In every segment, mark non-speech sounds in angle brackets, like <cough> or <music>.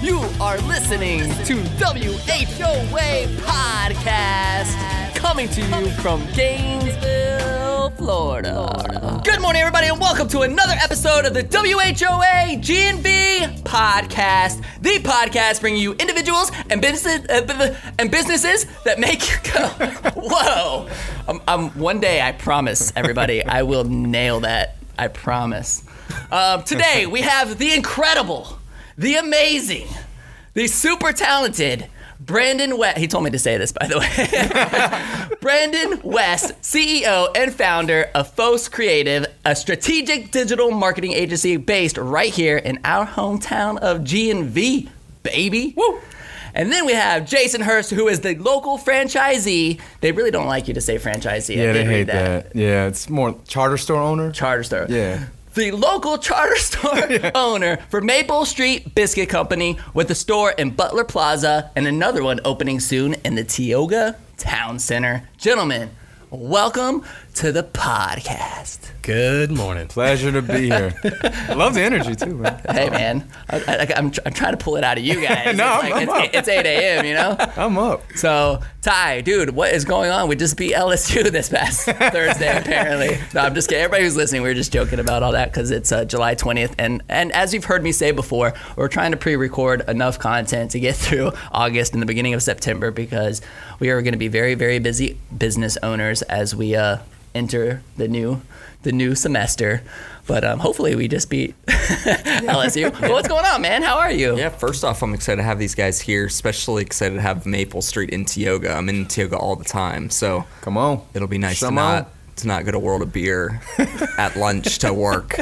You are listening to WHOA Podcast, coming to you from Gainesville, Florida. Good morning, everybody, and welcome to another episode of the WHOA GNV Podcast, the podcast bringing you individuals and businesses uh, and businesses that make you go. <laughs> Whoa! Um, um, one day, I promise, everybody, I will nail that. I promise. Um, today we have the incredible, the amazing, the super talented Brandon West. He told me to say this, by the way. <laughs> Brandon West, CEO and founder of Phos Creative, a strategic digital marketing agency based right here in our hometown of GNV, baby. Woo! And then we have Jason Hurst, who is the local franchisee. They really don't like you to say franchisee. I Yeah, they hate that. Yeah, it's more charter store owner. Charter store. Yeah. The local charter <laughs> store owner for Maple Street Biscuit Company with a store in Butler Plaza and another one opening soon in the Tioga Town Center. Gentlemen, welcome to the podcast. Good morning. Pleasure to be here. I <laughs> love the energy too, man. Hey, man, I, I, I'm, tr- I'm trying to pull it out of you <laughs> guys. No, it's, I'm- I'm it's, up. it's 8 a.m., you know? <laughs> I'm up. So, Ty, dude, what is going on? We just beat LSU this past Thursday, apparently. No, I'm just kidding. Everybody who's listening, we are just joking about all that because it's uh, July 20th. And, and as you've heard me say before, we're trying to pre record enough content to get through August and the beginning of September because we are going to be very, very busy business owners as we uh, enter the new the new semester. But um, hopefully we just beat <laughs> LSU. Well, what's going on, man? How are you? Yeah, first off, I'm excited to have these guys here, especially excited to have Maple Street in Tioga. I'm in Tioga all the time, so Come on. it'll be nice to Come not to not go to World of Beer <laughs> at lunch to work.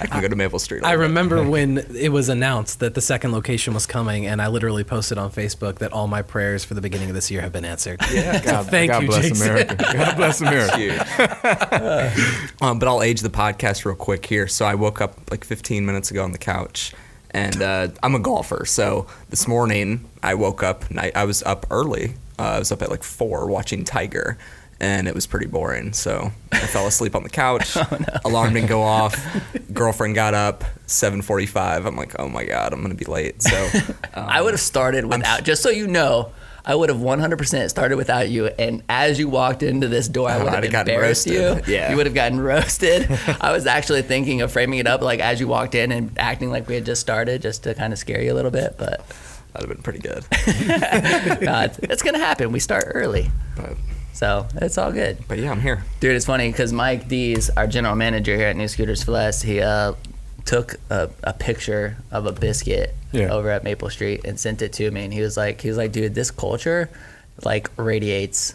I can go to Maple Street. I remember when it was announced that the second location was coming, and I literally posted on Facebook that all my prayers for the beginning of this year have been answered. Yeah, God, <laughs> thank God you, bless Jason. America. <laughs> God bless America. Um, but I'll age the podcast real quick here. So I woke up like 15 minutes ago on the couch, and uh, I'm a golfer. So this morning I woke up I, I was up early. Uh, I was up at like four watching Tiger, and it was pretty boring. So I fell asleep on the couch. <laughs> Alarm didn't go <laughs> off. Girlfriend got up 7:45. I'm like, oh my god, I'm gonna be late. So <laughs> um, I would have started without, just so you know, I would have 100% started without you. And as you walked into this door, I Oh, would have embarrassed you. Yeah. You would have gotten roasted. I was actually thinking of framing it up like as you walked in and acting like we had just started just to kind of scare you a little bit. But that'd have been pretty good. no, it's, it's going to happen. We start early. But So it's all good. but yeah, I'm here. Dude, it's funny because Mike Dees, our general manager here at New Scooters for Less, he uh, took a, a picture of a biscuit Yeah. over at Maple Street and sent it to me, and he was like, he was like, dude, this culture, like, radiates.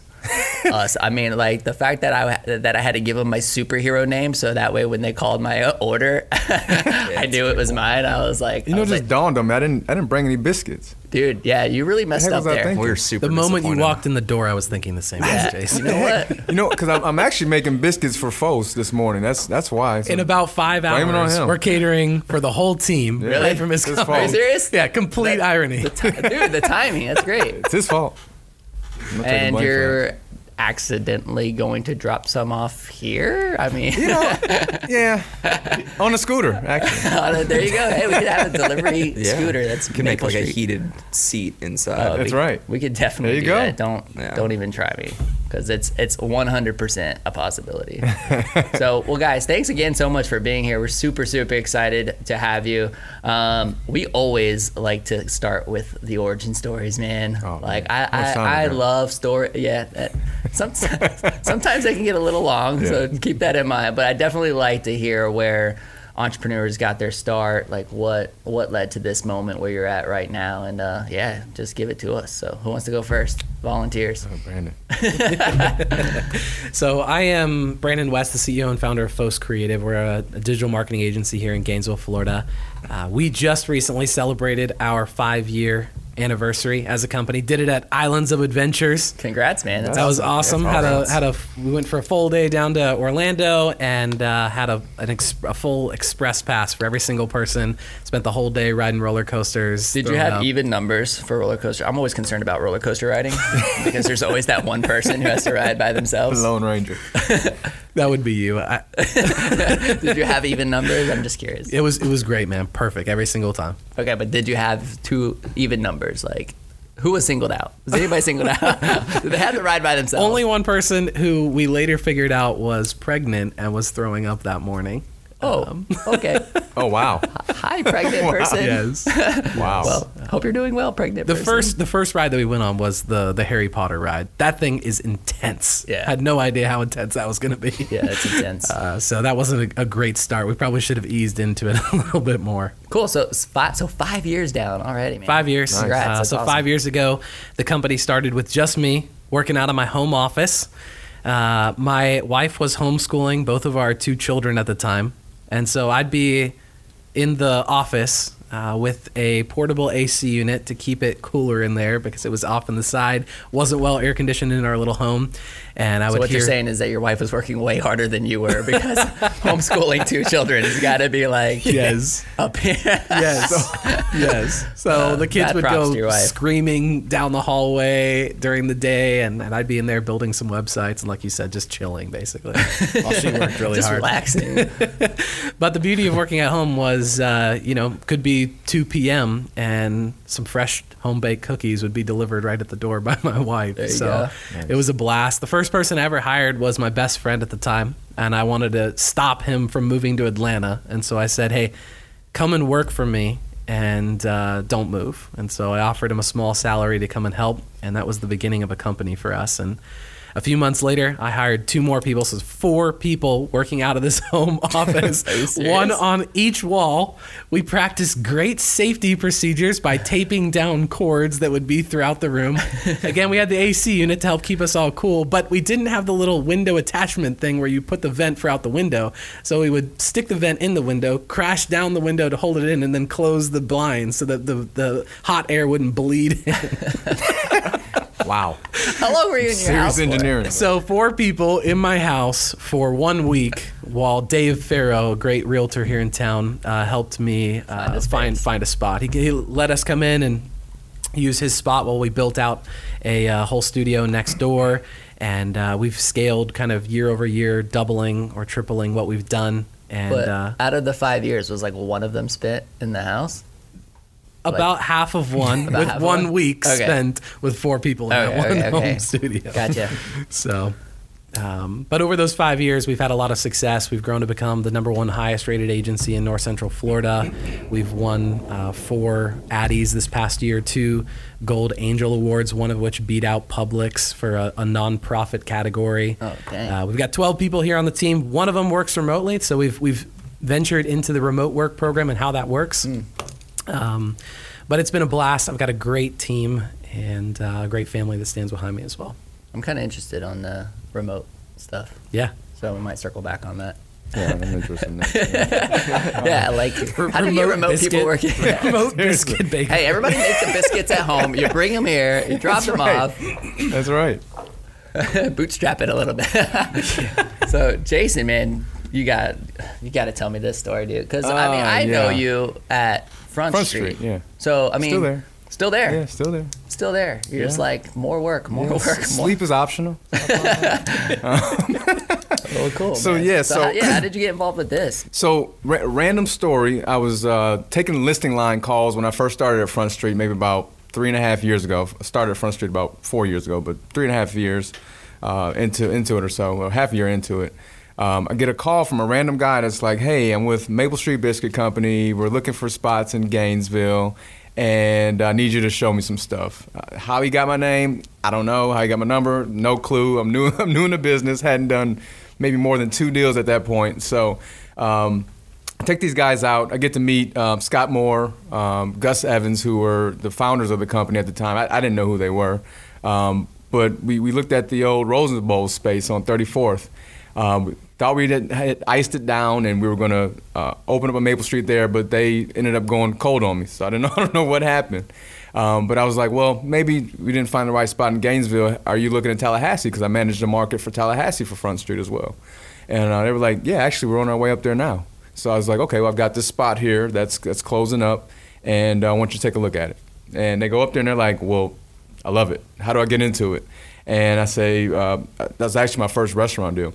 Us. I mean, like the fact that I that I had to give him my superhero name, so that way when they called my uh, order, <laughs> I knew it was mine. I was like, You know, was just like, dawned on me. I didn't. I didn't bring any biscuits. dude, yeah, you really messed heck up there. thinking? We were super. The moment you walked in the door, I was thinking the same Yeah. thing, Jason. You know what? You know, because I'm, I'm actually making biscuits for Phos this morning. That's that's why. So- In about five Blame on hours, him. we're catering for the whole team. Really? From his His company. fault. Are you serious? Yeah, complete irony. The ti- dude, the timing, that's great. it's his fault. I'm not taking and you're. Accidentally going to drop some off here. I mean, You know, <laughs> yeah, on a scooter actually. <laughs> there you go. Hey, we could have a delivery <laughs> Yeah. scooter. That's You can make Maple like a heated seat inside. Oh, That's we- right. We could definitely There you do go. that. Don't Yeah. don't even try me because it's it's 100% a possibility. so, well, guys, thanks again so much for being here. We're super super excited to have you. Um, we always like to start with the origin stories, man. Oh, like man. I I, I love story. Yeah. that- Sometimes, sometimes they can get a little long, so keep that in mind. But I definitely like to hear where entrepreneurs got their start, like what what led to this moment where you're at right now, and uh, yeah, just give it to us. So who wants to go first? Volunteers. Oh, Brandon. <laughs> So I am Brandon West, the CEO and founder of Phos Creative. We're a, a digital marketing agency here in Gainesville, Florida. Uh, we just recently celebrated our five-year anniversary as a company. Did it at Islands of Adventures. Congrats, man. That's That was awesome. awesome. Had a had a we went for a full day down to Orlando and uh, had a an ex, a full express pass for every single person. Spent the whole day riding roller coasters. Did you have up. even numbers for roller coaster? I'm always concerned about roller coaster riding <laughs> because there's always that one person who has to ride by themselves. Lone Ranger. <laughs> that would be you. I, <laughs> Did you have even numbers? I'm just curious. it was it was great, man. Perfect every single time. Okay, but did you have two even numbers? Like, who was singled out? Was anybody singled out? <laughs> They had to ride by themselves? Only one person who we later figured out was pregnant and was throwing up that morning. Oh, okay. <laughs> Oh wow, Hi, pregnant <laughs> person. Yes. <laughs> wow. Well, hope you're doing well, pregnant The person. first the first ride that we went on was the the Harry Potter ride. That thing is intense. Yeah. Had no idea how intense that was going to be. Yeah, it's intense. Uh, so that wasn't a, a great start. We probably should have eased into it a little bit more. cool. So five, so five years down already, man. Five years. Congrats, Uh, that's so awesome. five years ago, the company started with just me working out of my home office. Uh, my wife was homeschooling both of our two children at the time, and so I'd be in the office uh, with a portable AC unit to keep it cooler in there because it was off on the side, wasn't well air conditioned in our little home, and I So would what hear. you're saying is that your wife was working way harder than you were because <laughs> homeschooling two children has got to be like Yes. <laughs> up here. Yes. <laughs> yes. So the kids would go to your wife. screaming down the hallway during the day, and, and I'd be in there building some websites, and like you said, just chilling basically while she worked really Just hard. relaxing. But the beauty of working at home was, uh, you know, could be 2 p.m. and some fresh home baked cookies would be delivered right at the door by my wife. There you so go. it was a blast. The first person I ever hired was my best friend at the time, and I wanted to stop him from moving to Atlanta. And so I said, hey, come and work for me and uh, don't move. And so I offered him a small salary to come and help, and that was the beginning of a company for us. And a few months later, I hired two more people, so four people working out of this <laughs> home <laughs> office, one on each wall. We practiced great safety procedures by taping down cords that would be throughout the room. <laughs> Again, we had the AC unit to help keep us all cool, but we didn't have the little window attachment thing where you put the vent for out the window. So we would stick the vent in the window, crash down the window to hold it in, and then close the blinds so that the, the hot air wouldn't bleed in. Wow. How long were you in your house Serious for? engineering. So four people in my house for one week, while Dave Farrow, a great realtor here in town, uh, helped me uh, his find space. find a spot. He, he let us come in and use his spot while we built out a uh, whole studio next door, and uh, we've scaled kind of year over year, doubling or tripling what we've done. And But uh, out of the five years, was like one of them spit in the house? About half of one <laughs> with one one? week Okay. spent with four people in Okay, that one okay, home studio. Gotcha. <laughs> So, um, but over those five years, we've had a lot of success. We've grown to become the number one highest rated agency in North Central Florida. We've won uh, four Addies this past year, two Gold Angel Awards, one of which beat out Publix for a, a nonprofit category. Oh, dang. Uh, we've got 12 people here on the team. One of them works remotely, so we've we've ventured into the remote work program and how that works. Hmm. Um, but it's been a blast. I've got a great team and uh, a great family that stands behind me as well. I'm kind of interested on the remote stuff, Yeah. so we might circle back on that. Yeah, I'm interested in that. Yeah, I like. How do you get remote biscuit- people working? <laughs> Yeah. Remote <laughs> biscuit baking. Hey, everybody make the biscuits at home. You bring them here, you <laughs> drop them right. off, That's right. bootstrap it a little bit. so, Jason, man, you got you got to tell me this story, dude. Because I mean, Uh, I know you at Front, Front Street. Street, yeah. So I mean, Still there. Still there. Yeah, still there. Still there. You're just like more work, more Yeah, work, more. Sleep is optional. <laughs> Oh, cool. So, man. yeah, how, so- yeah, how did you get involved with this? So, ra- random story. I was uh, taking listing line calls when I first started at Front Street, maybe about three and a half years ago. I started at Front Street about four years ago, but three and a half years uh, into into it or so, or half a year into it. Um, I get a call from a random guy that's like, "Hey, I'm with Maple Street Biscuit Company. We're looking for spots in Gainesville, and I need you to show me some stuff." Uh, how he got my name, I don't know. How he got my number, no clue. I'm new. <laughs> I'm new in the business. Hadn't done maybe more than two deals at that point. So. Um, I take these guys out. I get to meet um, Scott Moore, um, Gus Evans, who were the founders of the company at the time. I, I didn't know who they were. Um, but we, we looked at the old Rose Bowl space on 34th. Um, thought we had, iced it down and we were going to uh, open up a Maple Street there, but they ended up going cold on me. So I didn't know, <laughs> I don't know what happened. Um, but I was like, well, maybe we didn't find the right spot in Gainesville. Are you looking at Tallahassee? Because I managed the market for Tallahassee for Front Street as well. And uh, they were like, yeah, actually, we're on our way up there now. So I was like, okay, well, I've got this spot here that's that's closing up, and uh, I want you to take a look at it. And they go up there and they're like, well, I love it. How do I get into it? And I say, uh, that's actually my first restaurant deal.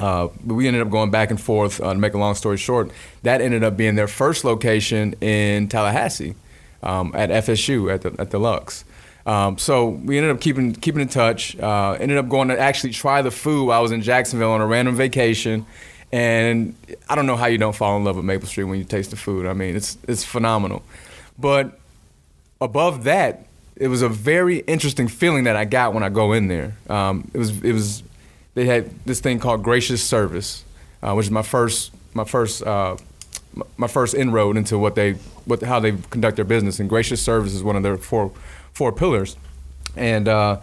Uh, but we ended up going back and forth. Uh, to make a long story short, that ended up being their first location in Tallahassee um, at FSU at the at the Lux. Um, so we ended up keeping keeping in touch. Uh, ended up going to actually try the food I was in Jacksonville on a random vacation. And I don't know how you don't fall in love with Maple Street when you taste the food. I mean, it's it's phenomenal. But above that, it was a very interesting feeling that I got when I go in there. Um, it was it was they had this thing called gracious service, uh, which is my first my first uh, my first inroad into what they what how they conduct their business. And gracious service is one of their four four pillars. And uh,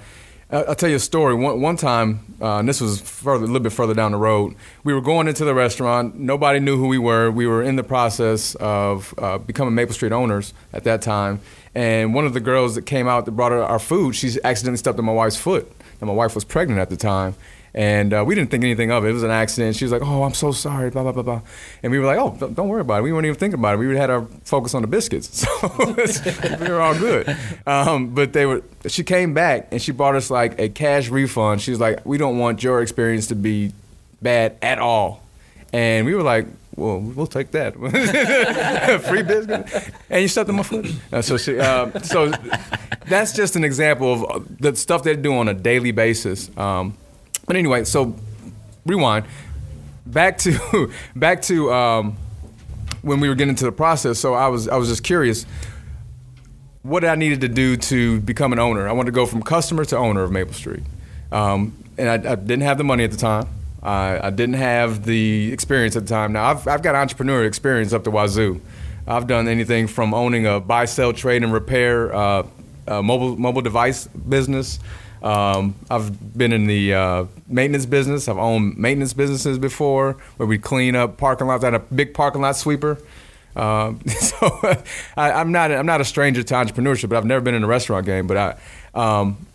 I'll tell you a story. One, one time, uh, and this was further, a little bit further down the road, we were going into the restaurant. Nobody knew who we were. We were in the process of uh, becoming Maple Street owners at that time. And one of the girls that came out that brought our food, she accidentally stepped on my wife's foot. And my wife was pregnant at the time. And uh, we didn't think anything of it. It was an accident. She was like, "Oh, I'm so sorry." Blah blah blah blah. And we were like, "Oh, don't worry about it." We weren't even thinking about it. We had our focus on the biscuits, <laughs> so <laughs> we were all good. Um, but they were. She came back and she brought us like a cash refund. She was like, "We don't want your experience to be bad at all." And we were like, "Well, we'll take that <laughs> free biscuit." And you stepped on my foot. Uh, so she, uh, so that's just an example of uh, the stuff they do on a daily basis. Um, but anyway, so rewind back to <laughs> back to um, when we were getting into the process. So I was I was just curious what I needed to do to become an owner. I wanted to go from customer to owner of Maple Street, um, and I, I didn't have the money at the time. I, I didn't have the experience at the time. Now I've I've got entrepreneurial experience up to wazoo. I've done anything from owning a buy, sell, trade, and repair uh, mobile mobile device business. Um, I've been in the uh, maintenance business. I've owned maintenance businesses before, where we clean up parking lots. I had a big parking lot sweeper. Um, <laughs> so <laughs> I, I'm not I'm not a stranger to entrepreneurship, but I've never been in a restaurant game. But I um,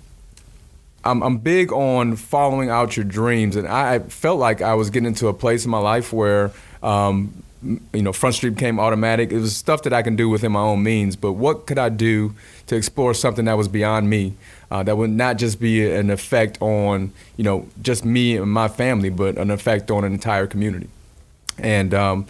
I'm, I'm big on following out your dreams, and I, I felt like I was getting into a place in my life where, um, you know, Front Street became automatic. It was stuff that I can do within my own means, but what could I do to explore something that was beyond me, uh, that would not just be an effect on, you know, just me and my family, but an effect on an entire community. And um,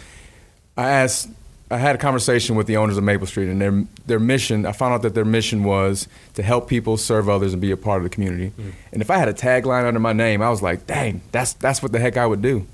I asked, I had a conversation with the owners of Maple Street, and their their mission. I found out that their mission was to help people, serve others, and be a part of the community. And if I had a tagline under my name, I was like, "Dang, that's that's what the heck I would do."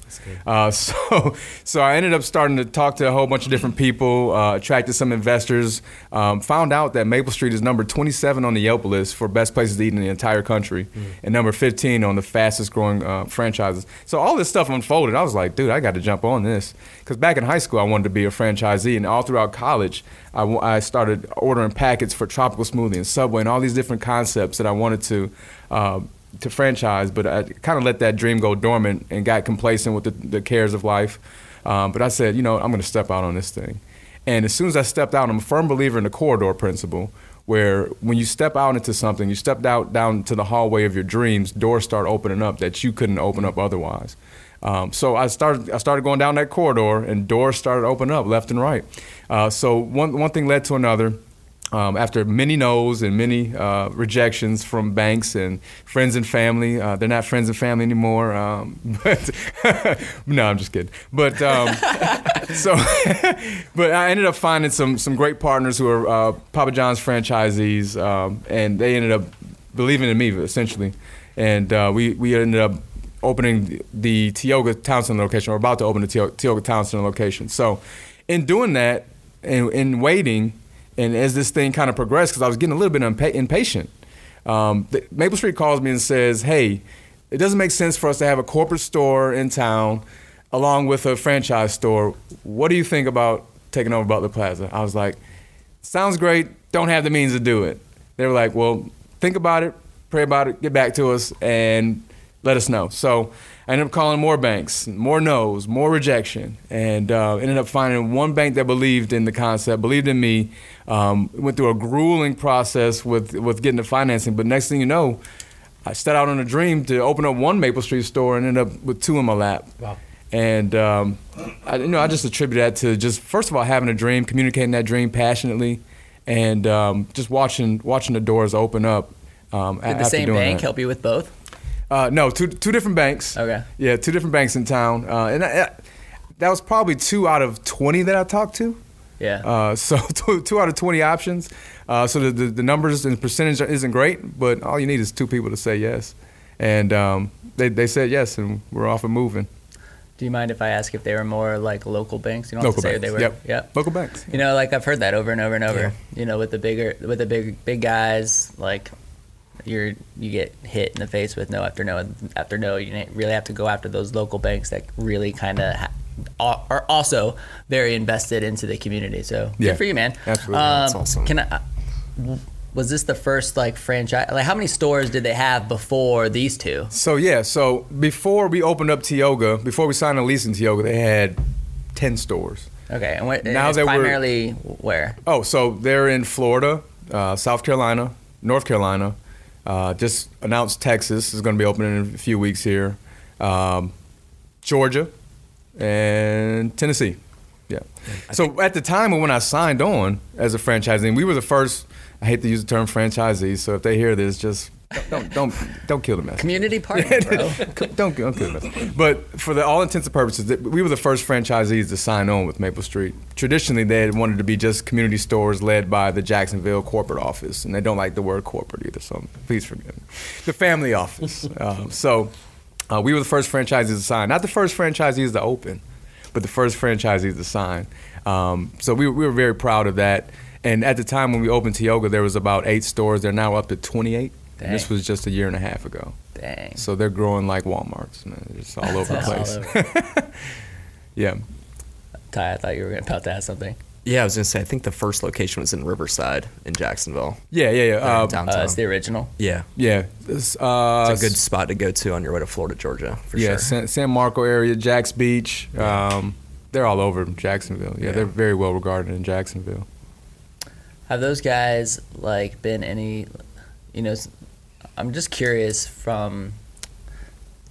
Uh, <laughs> so so I ended up starting to talk to a whole bunch of different people, uh, attracted some investors, um, found out that Maple Street is number 27 on the Yelp list for best places to eat in the entire country, and number 15 on the fastest growing uh, franchises. So all this stuff unfolded. I was like, dude, I got to jump on this because back in high school, I wanted to be a franchisee, and all throughout college, I, started ordering packets for Tropical Smoothie and Subway and all these different concepts that I wanted to. Uh, to franchise, but I kind of let that dream go dormant and got complacent with the, the cares of life. Um, but I said, you know, I'm going to step out on this thing. And as soon as I stepped out, I'm a firm believer in the corridor principle, where when you step out into something, you stepped out down to the hallway of your dreams, doors start opening up that you couldn't open up otherwise. Um, so I started, I started going down that corridor, and doors started opening up left and right. Uh, so one, one thing led to another. Um, after many no's and many uh, rejections from banks and friends and family, uh, they're not friends and family anymore. Um, <laughs> but <laughs> no, I'm just kidding. But um, <laughs> so, but I ended up finding some some great partners who are uh, Papa John's franchisees, um, and they ended up believing in me essentially, and uh, we we ended up opening the Tioga Town Center location. We're about to open the Tio- Tioga Town Center location. So, in doing that and in waiting, and as this thing kind of progressed, because I was getting a little bit impa- impatient, um, the, Maple Street calls me and says, "Hey, it doesn't make sense for us to have a corporate store in town along with a franchise store. What do you think about taking over Butler Plaza?" I was like, "Sounds great. Don't have the means to do it." They were like, "Well, think about it, pray about it, get back to us, and let us know." So I ended up calling more banks, more no's, more rejection, and uh, ended up finding one bank that believed in the concept, believed in me. Um, went through a grueling process with with getting the financing, but next thing you know, I set out on a dream to open up one Maple Street store and ended up with two in my lap. Wow. And um, I, you know, I just attribute that to just first of all having a dream, communicating that dream passionately, and um, just watching watching the doors open up. Um, Did the same bank that. help you with both? Uh, no, two two different banks. Okay. Yeah, two different banks in town, uh, and I, I- that was probably two out of twenty that I talked to. Yeah. Uh, <laughs> so two, two out of twenty options. Uh, so the, the the numbers and percentage isn't great, but all you need is two people to say yes, and um, they they said yes, and we're off and moving. Do you mind if I ask if they were more like local banks? You don't Local have to say banks. they were. Yep. Yep. Local banks. You know, like I've heard that over and over and over. Yeah. You know, with the bigger, with the big, big guys, like you're you get hit in the face with no after no after no. You really have to go after those local banks that really kind of ha- are also very invested into the community. So Yeah. good for you, man. Absolutely. Um, That's awesome. Can I? Was this the first like franchise? Like, how many stores did they have before these two? So yeah, so before we opened up Tioga, before we signed a lease in Tioga, they had ten stores. Okay, and what, Now they primarily where? Oh, so they're in Florida, uh, South Carolina, North Carolina. Uh, just announced Texas is going to be opening in a few weeks here. Um, Georgia and Tennessee. Yeah. So at the time when I signed on as a franchisee, we were the first. I hate to use the term franchisees, so if they hear this, just don't don't don't kill the message. Community <laughs> partner, bro. don't, don't kill us. But for the all intents and purposes, we were the first franchisees to sign on with Maple Street. Traditionally, they had wanted to be just community stores led by the Jacksonville corporate office, and they don't like the word corporate either. So please forgive me. The family office. <laughs> um, so uh, we were the first franchisees to sign. Not the first franchisees to open, but the first franchisees to sign. Um, so we, we were very proud of that. And at the time when we opened Tioga, there was about eight stores. They're now up to 28. And this was just a year and a half ago. Dang. So they're growing like Walmarts, man. It's all <laughs> over the place. over. <laughs> yeah. Ty, I thought you were about to ask something. Yeah, I was gonna say I think the first location was in Riverside in Jacksonville. Yeah, yeah, yeah. there in Uh, Uh, downtown. it's the original. yeah, yeah. It's, uh, it's a good spot to go to on your way to Florida, Georgia, for yeah, sure. San, San Marco area, Jax Beach. Um, they're all over Jacksonville. Yeah, Yeah. they're very well regarded in Jacksonville. Have those guys like been any? You know, s- I'm just curious from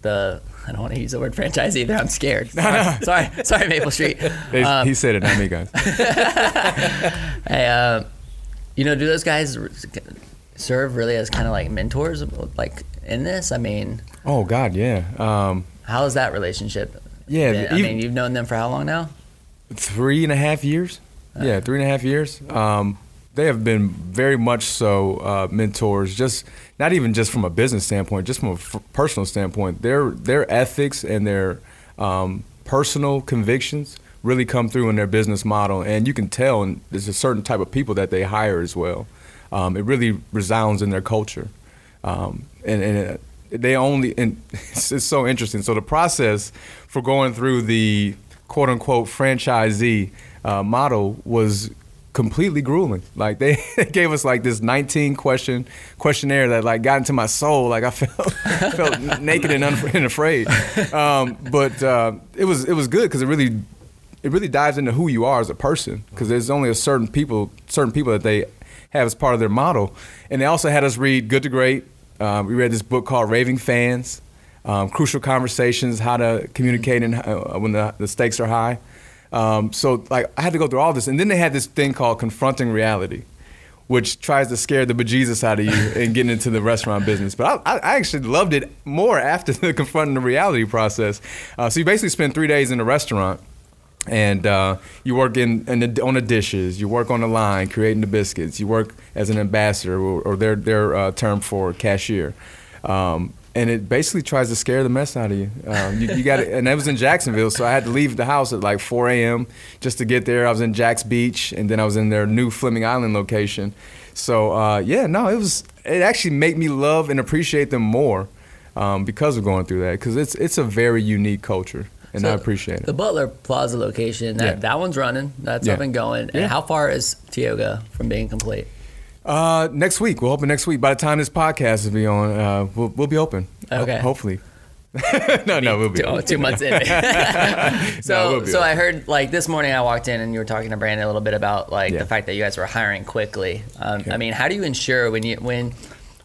the. I don't want to use the word franchise either. I'm scared. Sorry, sorry, sorry, Maple Street. <laughs> Um, he said it, not me, guys. <laughs> Hey, uh, you know, do those guys serve really as kind of like mentors, like in this? I mean, oh God, yeah. Um, how is that relationship? Yeah, been? I mean, you've known them for how long now? three and a half years. Yeah, three and a half years. Um, they have been very much so uh, mentors. Just not even just from a business standpoint, just from a f- personal standpoint. Their their ethics and their um, personal convictions really come through in their business model, and you can tell. And there's a certain type of people that they hire as well. Um, it really resounds in their culture, um, and, and uh, they only. And <laughs> it's, it's so interesting. So the process for going through the quote unquote franchisee uh, model was completely grueling. Like <laughs> they gave us like this 19 question questionnaire that like got into my soul. Like I <laughs> felt felt naked and, unf- and afraid. Um, but uh, it was it was good because it really it really dives into who you are as a person. Because there's only a certain people certain people that they have as part of their model. And they also had us read Good to Great. Um, we read this book called Raving Fans. Um, crucial conversations, how to communicate in, uh, when the, the stakes are high. Um, so like I had to go through all this, and then they had this thing called confronting reality, which tries to scare the bejesus out of you <laughs> and getting into the restaurant business. But I, I actually loved it more after the <laughs> confronting the reality process. Uh, so you basically spend three days in a restaurant, and uh, you work in, in the, on the dishes, you work on the line, creating the biscuits, you work as an ambassador or, or their their uh, term for cashier. Um, and it basically tries to scare the mess out of you. Um, you, you got and that was in Jacksonville, so I had to leave the house at like 4 a.m. just to get there. I was in Jax Beach, and then I was in their new Fleming Island location. So uh, yeah, no, it was. It actually made me love and appreciate them more um, because of going through that. Because it's it's a very unique culture, and I appreciate it. The Butler Plaza location, that, Yeah. that one's running. That's Yeah. up and going. And Yeah. how far is Tioga from being complete? Uh, next week. We'll open next week. By the time this podcast will be on, uh, we'll, we'll be open. Ho- Okay. hopefully. <laughs> no, no, we'll be. Two, open. two months in. <laughs> <laughs> so, No, we'll so I heard like this morning I walked in and you were talking to Brandon a little bit about like Yeah. the fact that you guys were hiring quickly. Um. I mean, how do you ensure when you when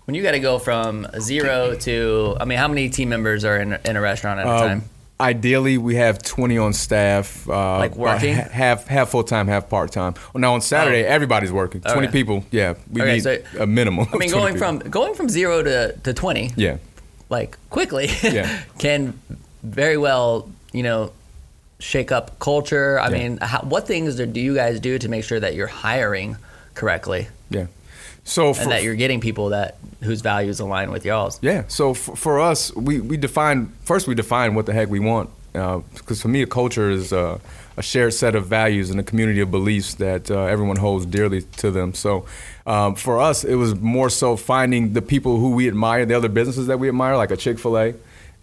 when you got to go from zero to? I mean, how many team members are in in a restaurant at a Uh, time? Ideally, we have 20 on staff. Uh, Like about working? ha- half half full time, half part time. Well, now on Saturday, Oh. everybody's working. 20 Okay. people. Yeah, we Okay, need so- a minimum. I mean, going people. from going from zero to, to twenty. yeah. like quickly Yeah. <laughs> can very well, you know, shake up culture. I Yeah. mean, how, what things do you guys do to make sure that you're hiring correctly Yeah. So for, and that you're getting people that whose values align with y'all's? Yeah. So f- for us, we, we define first we define what the heck we want. Because for me, a culture is uh, a shared set of values and a community of beliefs that uh, everyone holds dearly to them. So um, for us, it was more so finding the people who we admire, the other businesses that we admire, like a Chick Fil A.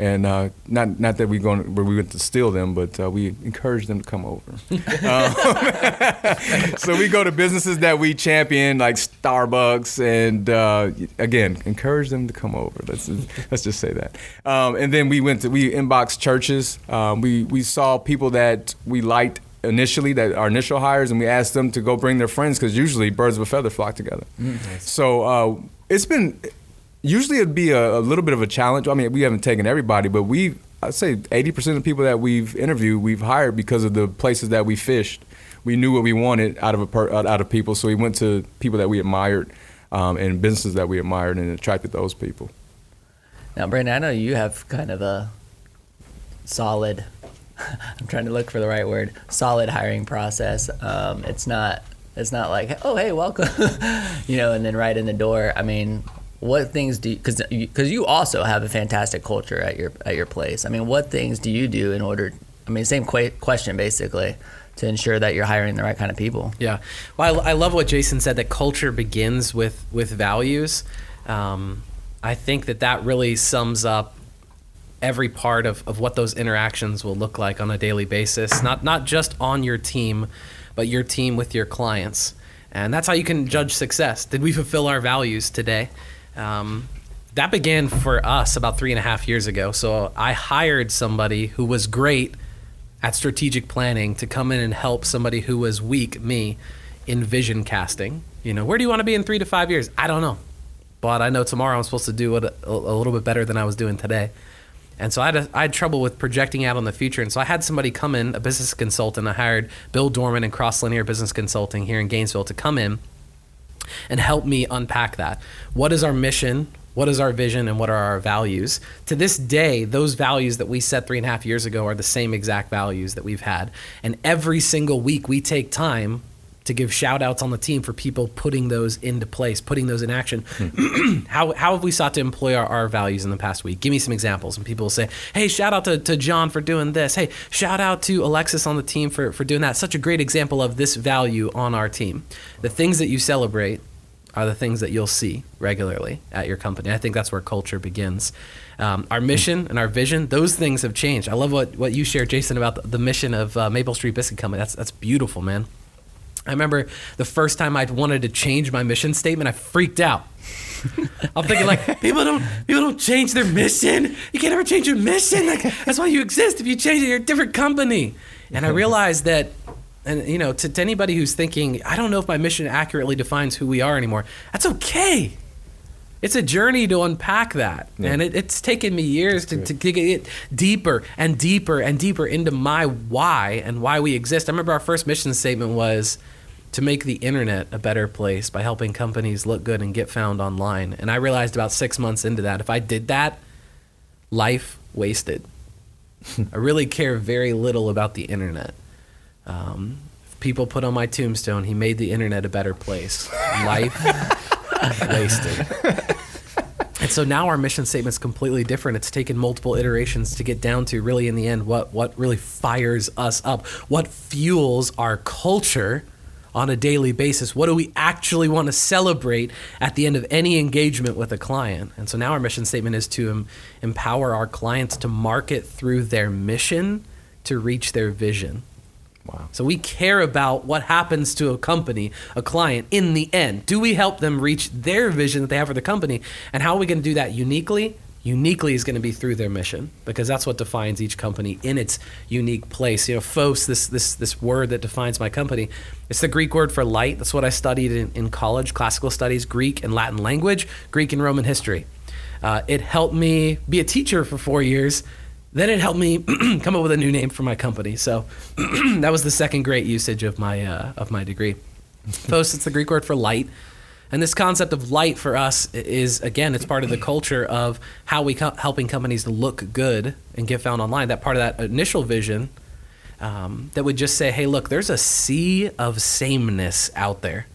And uh, not not that we're going where we went to steal them, but uh, we encourage them to come over. <laughs> Um, <laughs> so we go to businesses that we champion, like Starbucks, and uh, again, encourage them to come over. Let's let's just say that. Um, and then we went to we inbox churches. Um, we we saw people that we liked initially, that our initial hires, and we asked them to go bring their friends because usually birds of a feather flock together. So uh, it's been usually it'd be a, a little bit of a challenge. I mean, we haven't taken everybody, but we I'd say 80% of people that we've interviewed, we've hired because of the places that we fished. We knew what we wanted out of a per, out of people, so we went to people that we admired um, and businesses that we admired and attracted those people. Now, Brandon, I know you have kind of a solid. <laughs> I'm trying to look for the right word. Solid hiring process. Um, it's not. It's not like, oh, hey, welcome, <laughs> you know, and then right in the door. I mean, what things do because because you also have a fantastic culture at your at your place. I mean, what things do you do in order? I mean, same que- question basically to ensure that you're hiring the right kind of people. Yeah. Well, I, I love what Jason said that culture begins with with values. Um, I think that that really sums up every part of, of what those interactions will look like on a daily basis. Not not just on your team, but your team with your clients. And that's how you can judge success. Did we fulfill our values today? Um, that began for us about three and a half years ago. So I hired somebody who was great at strategic planning to come in and help somebody who was weak, me, in vision casting. You know, where do you want to be in three to five years? I don't know. But I know tomorrow I'm supposed to do it a, little bit better than I was doing today. And so I had, a, I had trouble with projecting out on the future. And so I had somebody come in, a business consultant. I hired Bill Dorman and Cross Linear Business Consulting here in Gainesville to come in and help me unpack that. What is our mission? What is our vision and what are our values? To this day, those values that we set three and a half years ago are the same exact values that we've had. And every single week, we take time to give shout outs on the team for people putting those into place, putting those in action. <clears throat> how, how have we sought to employ our, our values in the past week? Give me some examples. And people will say, hey, shout out to, to John for doing this. Hey, shout out to Alexis on the team for, for doing that. Such a great example of this value on our team. The things that you celebrate are the things that you'll see regularly at your company. I think that's where culture begins. Um, our mission and our vision, those things have changed. I love what, what you shared, Jason, about the, the mission of uh, Maple Street Biscuit Company. That's, that's beautiful, man. I remember the first time I wanted to change my mission statement, I freaked out. <laughs> I'm thinking like people don't people don't change their mission. You can't ever change your mission. Like that's why you exist. If you change it, you're a different company. And I realized that and you know, to, to anybody who's thinking, I don't know if my mission accurately defines who we are anymore, that's okay. It's a journey to unpack that. And it, it's taken me years to, to get deeper and deeper and deeper into my why and why we exist. I remember our first mission statement was to make the internet a better place by helping companies look good and get found online. And I realized about six months into that, if I did that, life wasted. <laughs> I really care very little about the internet. Um, people put on my tombstone, he made the internet a better place. Life <laughs> wasted. And so now our mission statement is completely different. It's taken multiple iterations to get down to really in the end what what really fires us up, what fuels our culture on a daily basis. What do we actually want to celebrate at the end of any engagement with a client? And so now our mission statement is to em- empower our clients to market through their mission to reach their vision. Wow. So we care about what happens to a company, a client in the end. Do we help them reach their vision that they have for the company? And how are we going to do that uniquely? Uniquely is going to be through their mission because that's what defines each company in its unique place. You know, phos, this this this word that defines my company, it's the Greek word for light. That's what I studied in, in college, classical studies, Greek and Latin language, Greek and Roman history. Uh, it helped me be a teacher for four years then it helped me <clears throat> come up with a new name for my company. So <clears throat> that was the second great usage of my uh, of my degree. Phos, it's the Greek word for light. And this concept of light for us is again, it's part of the culture of how we co- helping companies to look good and get found online. That part of that initial vision um, that would just say, "Hey, look, there's a sea of sameness out there."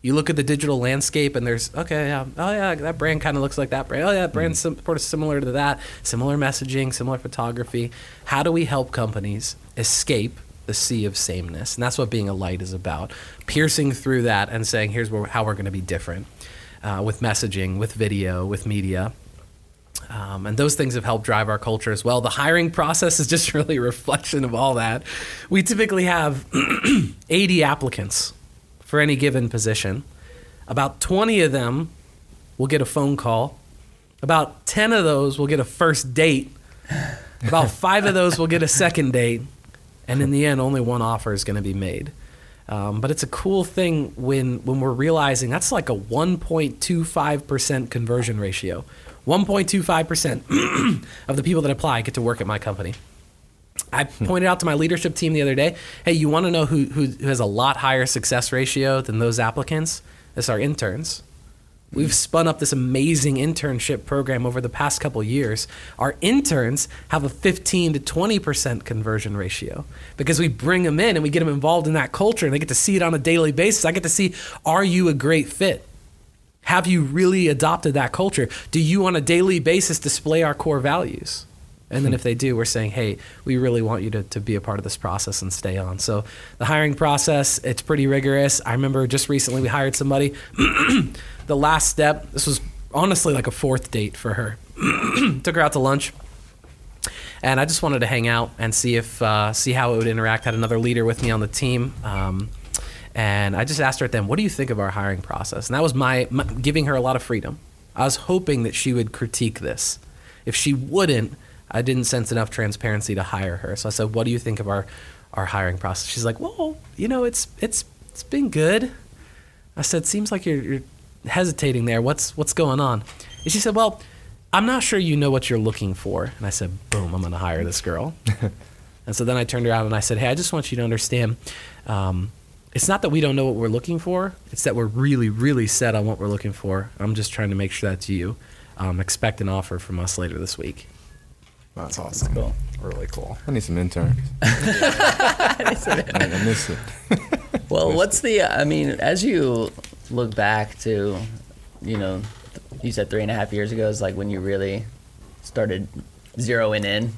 You look at the digital landscape, and there's okay, yeah, oh yeah, that brand kind of looks like that brand. Oh yeah, that brand's sim- sort of similar to that. Similar messaging, similar photography. How do we help companies escape the sea of sameness? And that's what being a light is about. Piercing through that and saying, "Here's where, how we're going to be different." Uh, with messaging, with video, with media. Um, and those things have helped drive our culture as well. The hiring process is just <laughs> really a reflection of all that. We typically have <clears throat> 80 applicants for any given position. About 20 of them will get a phone call. About 10 of those will get a first date. About <laughs> five of those will get a second date. And in the end, only one offer is going to be made. Um, but it's a cool thing when when we're realizing that's like a 1.25% conversion ratio. 1.25% <clears throat> of the people that apply get to work at my company. I pointed out to my leadership team the other day, hey, you want to know who, who, who has a lot higher success ratio than those applicants? It's our interns. We've spun up this amazing internship program over the past couple years. Our interns have a 15 to 20% conversion ratio because we bring them in and we get them involved in that culture and they get to see it on a daily basis. I get to see are you a great fit? Have you really adopted that culture? Do you on a daily basis display our core values? And then hmm. if they do, we're saying, hey, we really want you to, to be a part of this process and stay on. So the hiring process, it's pretty rigorous. I remember just recently we hired somebody. <clears throat> the last step, this was honestly like a fourth date for her. <clears throat> Took her out to lunch. And I just wanted to hang out and see if uh, see how it would interact. Had another leader with me on the team, um, and I just asked her at them, "What do you think of our hiring process?" And that was my, my giving her a lot of freedom. I was hoping that she would critique this. If she wouldn't, I didn't sense enough transparency to hire her. So I said, "What do you think of our our hiring process?" She's like, "Well, you know, it's it's it's been good." I said, "Seems like you're, you're hesitating there. What's what's going on?" And she said, "Well, I'm not sure you know what you're looking for." And I said, "Boom, I'm going to hire this girl." <laughs> and so then I turned around and I said, "Hey, I just want you to understand." Um, it's not that we don't know what we're looking for. It's that we're really, really set on what we're looking for. I'm just trying to make sure that's you. Um, expect an offer from us later this week. That's awesome. Cool. Really cool. I need some interns. <laughs> I, <laughs> I miss it. Well, what's the? I mean, as you look back to, you know, you said three and a half years ago is like when you really started zeroing in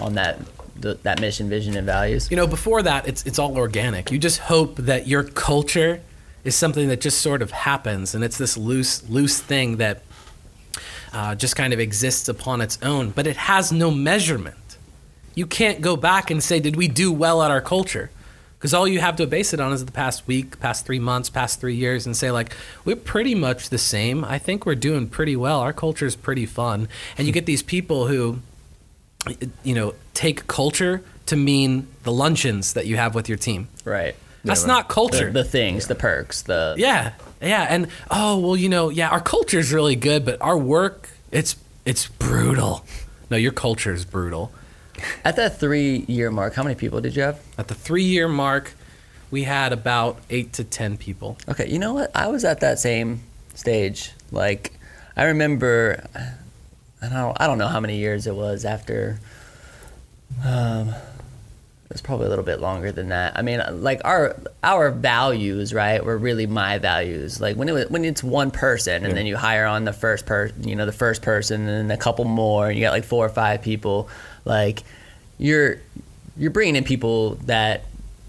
on that th- that mission, vision, and values. You know, before that, it's it's all organic. You just hope that your culture is something that just sort of happens, and it's this loose loose thing that uh, just kind of exists upon its own, but it has no measurement. You can't go back and say, "Did we do well at our culture?" Because all you have to base it on is the past week, past three months, past three years, and say like, "We're pretty much the same. I think we're doing pretty well. Our culture is pretty fun." And you get these people who you know, take culture to mean the luncheons that you have with your team. Right. That's not culture. the things, the perks, the yeah, yeah, and oh well, you know, yeah, our culture is really good, but our work, it's it's brutal. No, your culture is brutal. At that three year mark, how many people did you have? At the three year mark, we had about eight to ten people. Okay, you know what? I was at that same stage. Like, I remember, I don't, I don't know how many years it was after. Um, it was probably a little bit longer than that. I mean, like our our values, right, were really my values. Like when it was, when it's one person, and then you hire on the first person, you know, the first person, and then a couple more, and you got like four or five people. Like, you're you're bringing in people that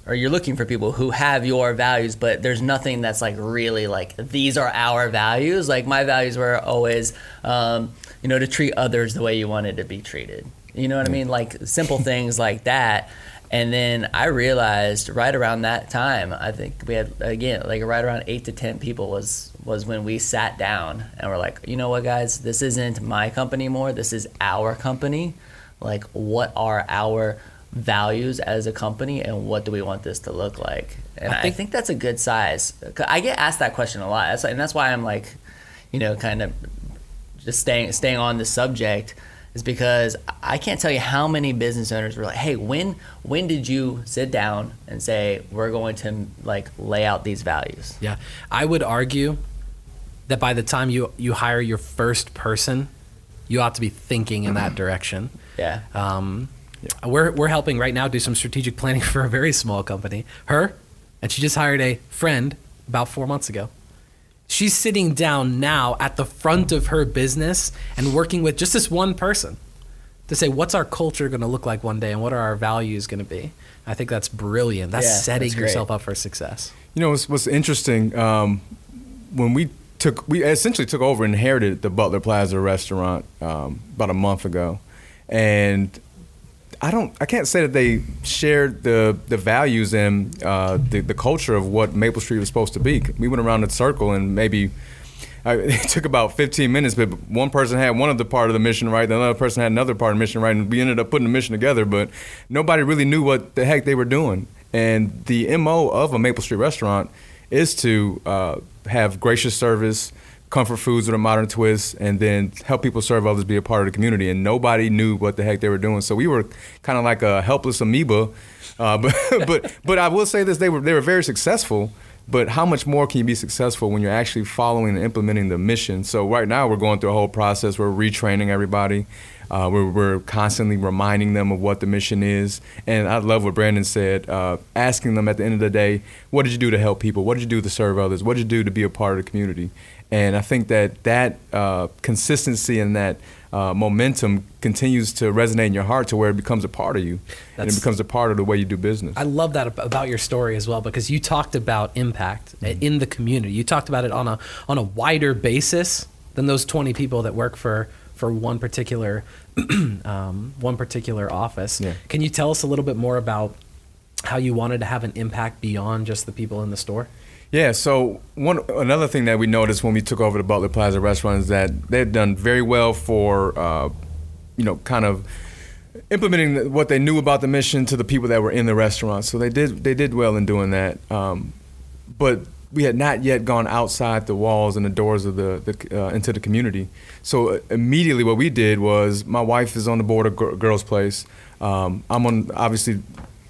or you're looking for people who have your values but there's nothing that's like really like these are our values. Like my values were always um, you know to treat others the way you wanted to be treated. You know what i mean? Like simple things like that. And then i realized right around that time i think we had again like right around eight to ten people was was when we sat down and we're like you know what guys? This isn't my company anymore this is our company like what are our values as a company and what do we want this to look like? And i think, think- that's a good size. I get asked that question a lot. That's, and that's why i'm like you know kind of just staying staying on the subject is because i can't tell you how many business owners were like hey when when did you sit down and say we're going to like lay out these values? Yeah, I would argue that by the time you you hire your first person, you ought to be thinking in that <clears throat> direction. Yeah. Um, We're we're helping right now do some strategic planning <laughs> for a very small company. Her, and she just hired a friend about four months ago. She's sitting down now at the front of her business and working with just this one person to say what's our culture going to look like one day and what are our values going to be. I think that's brilliant. That's Yeah, setting that's yourself up for success. You know, what's, what's interesting, um, when we took, we essentially took over and inherited the Butler Plaza restaurant um, about a month ago. And I don't, I can't say that they shared the, the values and uh, the, the culture of what Maple Street was supposed to be. We went around the circle and maybe I, <laughs> it took about 15 minutes, but one person had one of the part of the mission right, the other person had another part of the mission right, and we ended up putting the mission together. But nobody really knew what the heck they were doing. And the mo of a Maple Street restaurant is to uh, have gracious service, comfort foods with a modern twist, and then help people serve others, be a part of the community. And nobody knew what the heck they were doing, so we were kind of like a helpless amoeba. Uh, <laughs> but but but I will say this: they were they were very successful. But how much more can you be successful when you're actually following and implementing the mission? So right now we're going through a whole process. We're retraining everybody. Uh, we're, we're constantly reminding them of what the mission is. And I love what Brandon said, uh, asking them at the end of the day, what did you do to help people? What did you do to serve others? What did you do to be a part of the community? And I think that that uh, consistency and that uh, momentum continues to resonate in your heart to where it becomes a part of you. and it becomes a part of the way you do business. I love that about your story as well because you talked about impact Mm-hmm. in the community. You talked about it on a on a wider basis than those 20 people that work for for one particular <clears throat> um, one particular office. Yeah. Can you tell us a little bit more about how you wanted to have an impact beyond just the people in the store? Yeah, so one another thing that we noticed when we took over the Butler Plaza restaurant is that they'd done very well for, uh, you know, kind of implementing what they knew about the mission to the people that were in the restaurant. So they did they did well in doing that. Um, but we had not yet gone outside the walls and the doors of the, the uh, into the community. So uh, immediately, what we did was my wife is on the board of Girls Place. Um, I'm on obviously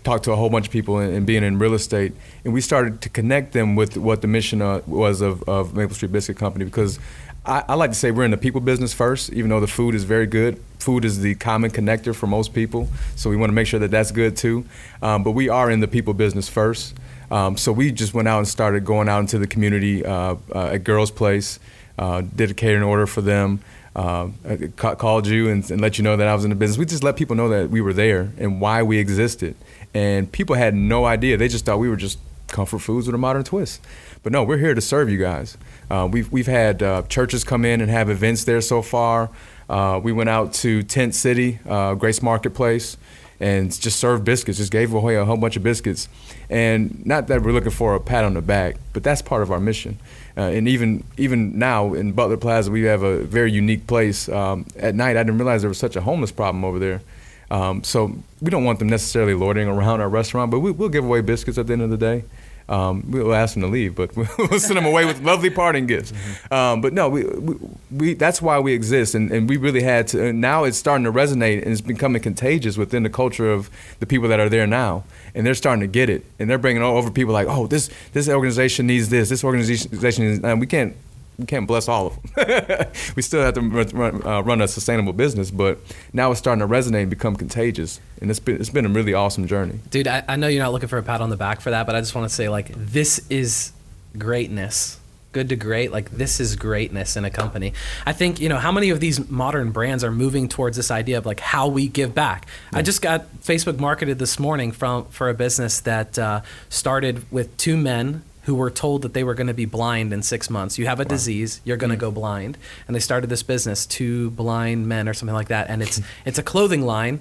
talked to a whole bunch of people and, being in real estate, and we started to connect them with what the mission uh, was of, of Maple Street Biscuit Company because I, I like to say we're in the people business first, even though the food is very good. Food is the common connector for most people, so we want to make sure that that's good too. Um, but we are in the people business first. Um, so we just went out and started going out into the community uh, uh, at Girls Place, uh, did a catering order for them, uh, called you and, and let you know that I was in the business. We just let people know that we were there and why we existed. And people had no idea. They just thought we were just comfort foods with a modern twist. But no, we're here to serve you guys. Uh, we've, we've had uh, churches come in and have events there so far. Uh, we went out to Tent City, uh, Grace Marketplace and just served biscuits. Just gave away a whole bunch of biscuits, and not that we're looking for a pat on the back, but that's part of our mission. Uh, and even even now in Butler Plaza, we have a very unique place. Um, at night, I didn't realize there was such a homeless problem over there. Um, so we don't want them necessarily loitering around our restaurant, but we, we'll give away biscuits at the end of the day. Um, we'll ask them to leave, but <laughs> we'll send them away with lovely parting gifts. Um, but no, we, we, we that's why we exist, and, and we really had to. And now it's starting to resonate, and it's becoming contagious within the culture of the people that are there now, and they're starting to get it, and they're bringing all over people like, oh, this this organization needs this, this organization needs. And we can't we can't bless all of them. <laughs> we still have to run, uh, run a sustainable business, but now it's starting to resonate and become contagious, and it's been it's been a really awesome journey. Dude, I, I know you're not looking for a pat on the back for that, but I just want to say, like, this is greatness. Good to great. Like, this is greatness in a company. I think, you know, how many of these modern brands are moving towards this idea of like how we give back? I just got Facebook marketed this morning from for a business that uh, started with two men who were told that they were going to be blind in six months. You have a disease, you're going to go blind, and they started this business, two blind men or something like that, and it's <laughs> it's a clothing line.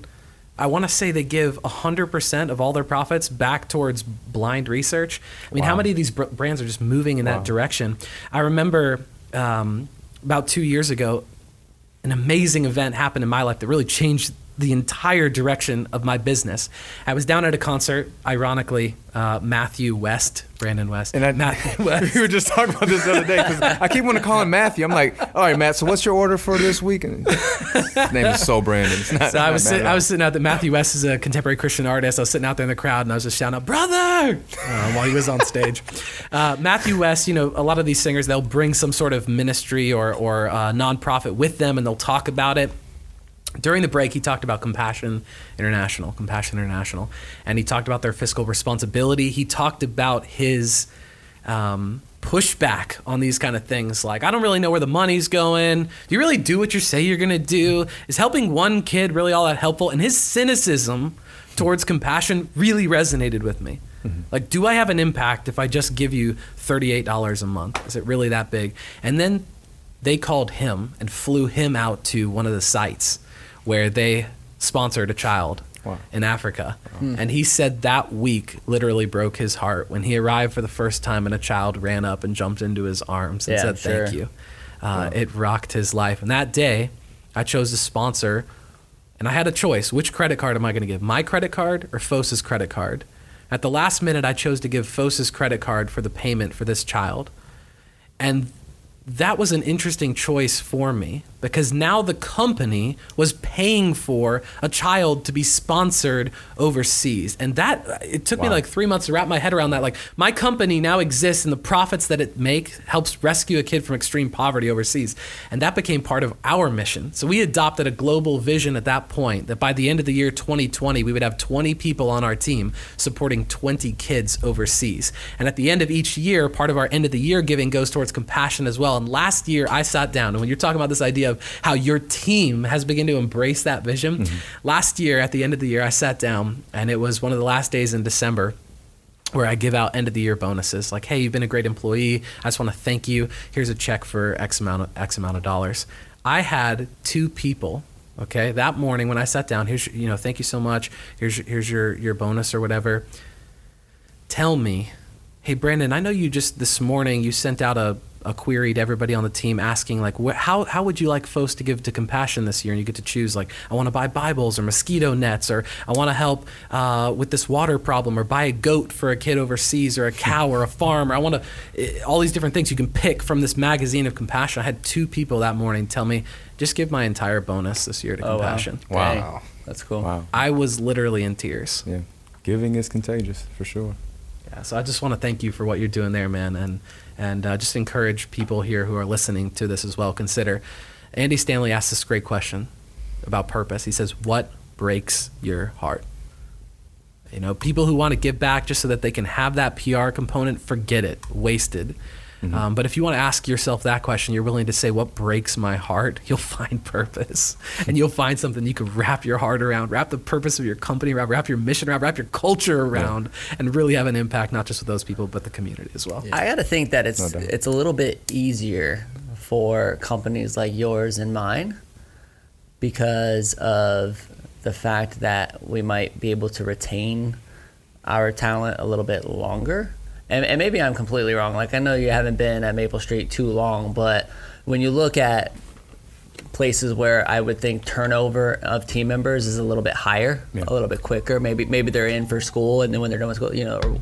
I want to say they give 100% of all their profits back towards blind research. I mean, how many of these br- brands are just moving in Wow. that direction? I remember um, about two years ago, an amazing event happened in my life that really changed the entire direction of my business. I was down at a concert, ironically, uh, Matthew West, Brandon West, And I, Matthew <laughs> West. we were just talking about this the other day because I keep wanting to call him Matthew. I'm like, all right, Matt. So what's your order for this week? And his name is so Brandon. Not, So I was sit, I was sitting out there. Matthew West is a contemporary Christian artist. I was sitting out there in the crowd and I was just shouting out, "Brother!" uh, while he was on stage. Uh, Matthew West, you know, a lot of these singers they'll bring some sort of ministry or or uh, nonprofit with them and they'll talk about it. During the break, he talked about Compassion International, Compassion International, and he talked about their fiscal responsibility. He talked about his um, pushback on these kind of things. Like, I don't really know where the money's going. Do you really do what you say you're going to do? Is helping one kid really all that helpful? And his cynicism towards compassion really resonated with me. Like, do I have an impact if I just give you $38 a month? Is it really that big? And then they called him and flew him out to one of the sites where they sponsored a child Wow. in Africa. And he said that week literally broke his heart when he arrived for the first time and a child ran up and jumped into his arms and Yeah, said, Thank sure. you. Uh, It rocked his life. And that day, I chose to sponsor, and I had a choice. Which credit card am I going to give? My credit card or Phos's credit card? At the last minute, I chose to give Phos's credit card for the payment for this child. And that was an interesting choice for me because now the company was paying for a child to be sponsored overseas. And that, it took me like three months to wrap my head around that. Like, my company now exists and the profits that it makes helps rescue a kid from extreme poverty overseas. And that became part of our mission. So we adopted a global vision at that point that by the end of the year 2020, we would have 20 people on our team supporting 20 kids overseas. And at the end of each year, part of our end of the year giving goes towards compassion as well. And last year, I sat down, and when you're talking about this idea of how your team has begun to embrace that vision, mm-hmm. last year, at the end of the year, I sat down, and it was one of the last days in December where I give out end of the year bonuses. Like, hey, you've been a great employee. I just want to thank you. Here's a check for X amount of X amount of dollars. I had two people. Okay, that morning when I sat down, here's you know, thank you so much. Here's here's your your bonus or whatever. Tell me, hey Brandon, I know you just this morning you sent out a a query to everybody on the team asking like wh- how how would you like folks to give to compassion this year and you get to choose like I want to buy Bibles or mosquito nets or I want to help uh, with this water problem or buy a goat for a kid overseas or a <laughs> cow or a farm or I want to all these different things you can pick from this magazine of compassion. I had two people that morning tell me just give my entire bonus this year to Oh, wow. compassion. Wow. Dang. That's cool. Wow. I was literally in tears. Yeah. Giving is contagious for sure. Yeah, so I just want to thank you for what you're doing there, man, and and uh, just encourage people here who are listening to this as well. Consider. Andy Stanley asked this great question about purpose. He says, "What breaks your heart?" You know, people who want to give back just so that they can have that PR component, forget it, wasted. Um, but if you want to ask yourself that question, you're willing to say, What breaks my heart? <laughs> You'll find purpose. And you'll find something you can wrap your heart around, wrap the purpose of your company around, wrap your mission around, wrap your culture around, and really have an impact, not just with those people, but the community as well. I gotta think that it's No it's a little bit easier for companies like yours and mine because of the fact that we might be able to retain our talent a little bit longer. And, and maybe I'm completely wrong. Like I know you haven't been at Maple Street too long, but when you look at places where I would think turnover of team members is a little bit higher, Yeah. a little bit quicker. Maybe maybe they're in for school, and then when they're done with school, you know, or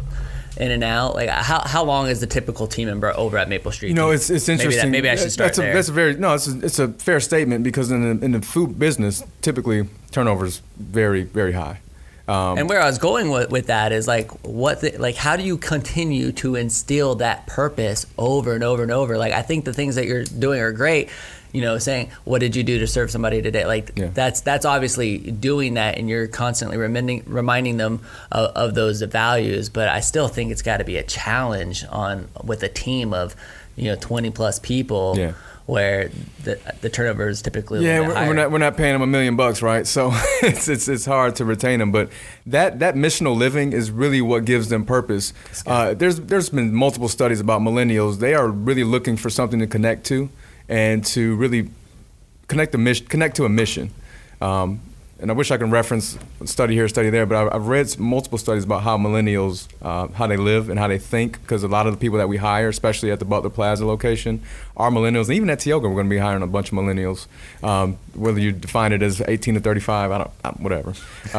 in and out. Like how, how long is the typical team member over at Maple Street? You know, it's it's Maybe that- interesting. Maybe, I should start that's a, there. That's a very no. It's a, it's a fair statement because in the, in the food business, typically turnover is very very high. Um, and where I was going with, with that is like what the, like how do you continue to instill that purpose over and over and over? Like I think the things that you're doing are great. You know, saying what did you do to serve somebody today? Like Yeah. that's that's obviously doing that, and you're constantly reminding reminding them of, of those values. But I still think it's got to be a challenge on with a team of you know 20 plus people. Yeah. Where the, the turnover is typically a yeah, little bit we're, we're not we're not paying them a million bucks, right? So <laughs> it's it's it's hard to retain them. But that that missional living is really what gives them purpose. Uh, there's there's been multiple studies about millennials. They are really looking for something to connect to, and to really connect the mission, connect to a mission. Um, and I wish I can reference study here, study there, but I've, read multiple studies about how millennials, uh, how they live and how they think, because a lot of the people that we hire, especially at the Butler Plaza location, are millennials. And even at Tioga, we're going to be hiring a bunch of millennials. Um, whether you define it as 18 to 35, I don't, whatever. Um, <laughs>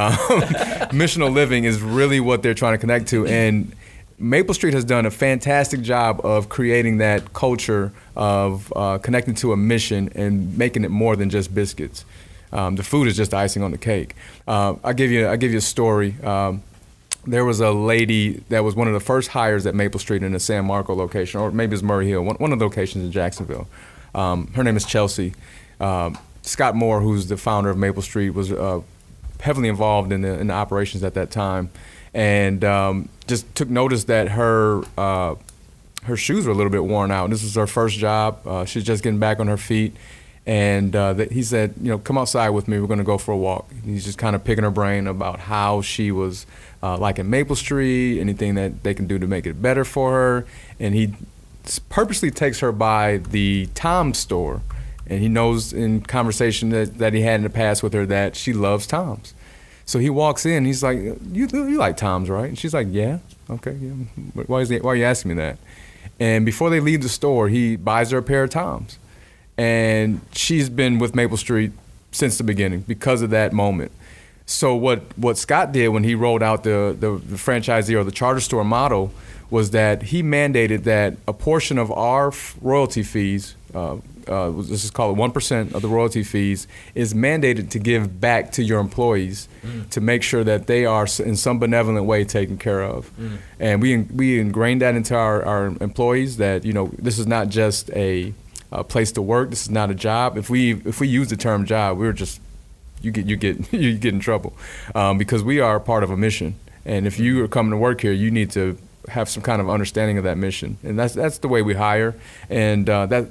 missional living is really what they're trying to connect to, and Maple Street has done a fantastic job of creating that culture of uh, connecting to a mission and making it more than just biscuits. Um, the food is just icing on the cake. Uh, I'll give you. I'll give you a story. Um, there was a lady that was one of the first hires at Maple Street in the San Marco location, or maybe it's Murray Hill, one, one of the locations in Jacksonville. Um, her name is Chelsea. Um, Scott Moore, who's the founder of Maple Street, was uh, heavily involved in the, in the operations at that time, and um, just took notice that her uh, her shoes were a little bit worn out. This was her first job. Uh, she's just getting back on her feet. And uh, that he said, you know, come outside with me. We're going to go for a walk. He's just kind of picking her brain about how she was uh, like in Maple Street, anything that they can do to make it better for her. And he purposely takes her by the Tom store. And he knows in conversation that, that he had in the past with her that she loves Tom's. So he walks in. He's like, "You you like Tom's, right?" And she's like, "Yeah, okay. Yeah. Why is he, why are you asking me that?" And before they leave the store, he buys her a pair of Toms, and she's been with Maple Street since the beginning because of that moment. So what what Scott did when he rolled out the the, the franchisee or the charter store model was that he mandated that a portion of our f- royalty fees, uh, uh, this is called one percent of the royalty fees, is mandated to give back to your employees to make sure that they are in some benevolent way taken care of. And we we ingrained that into our, our employees that you know this is not just a, a place to work. This is not a job. If we if we use the term job, we're just you get you get <laughs> you get in trouble um, because we are part of a mission. And if you are coming to work here, you need to have some kind of understanding of that mission. And that's that's the way we hire. And uh, that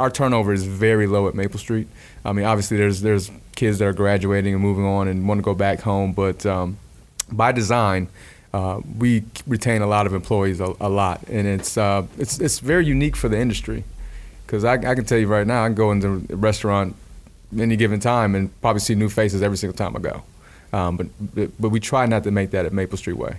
our turnover is very low at Maple Street. I mean, obviously there's there's kids that are graduating and moving on and want to go back home, but um, by design. Uh, we retain a lot of employees a, a lot, and it's uh, it's it's very unique for the industry. Because I, I can tell you right now, I can go into a restaurant any given time and probably see new faces every single time I go. Um, but, but but we try not to make that at Maple Street Way.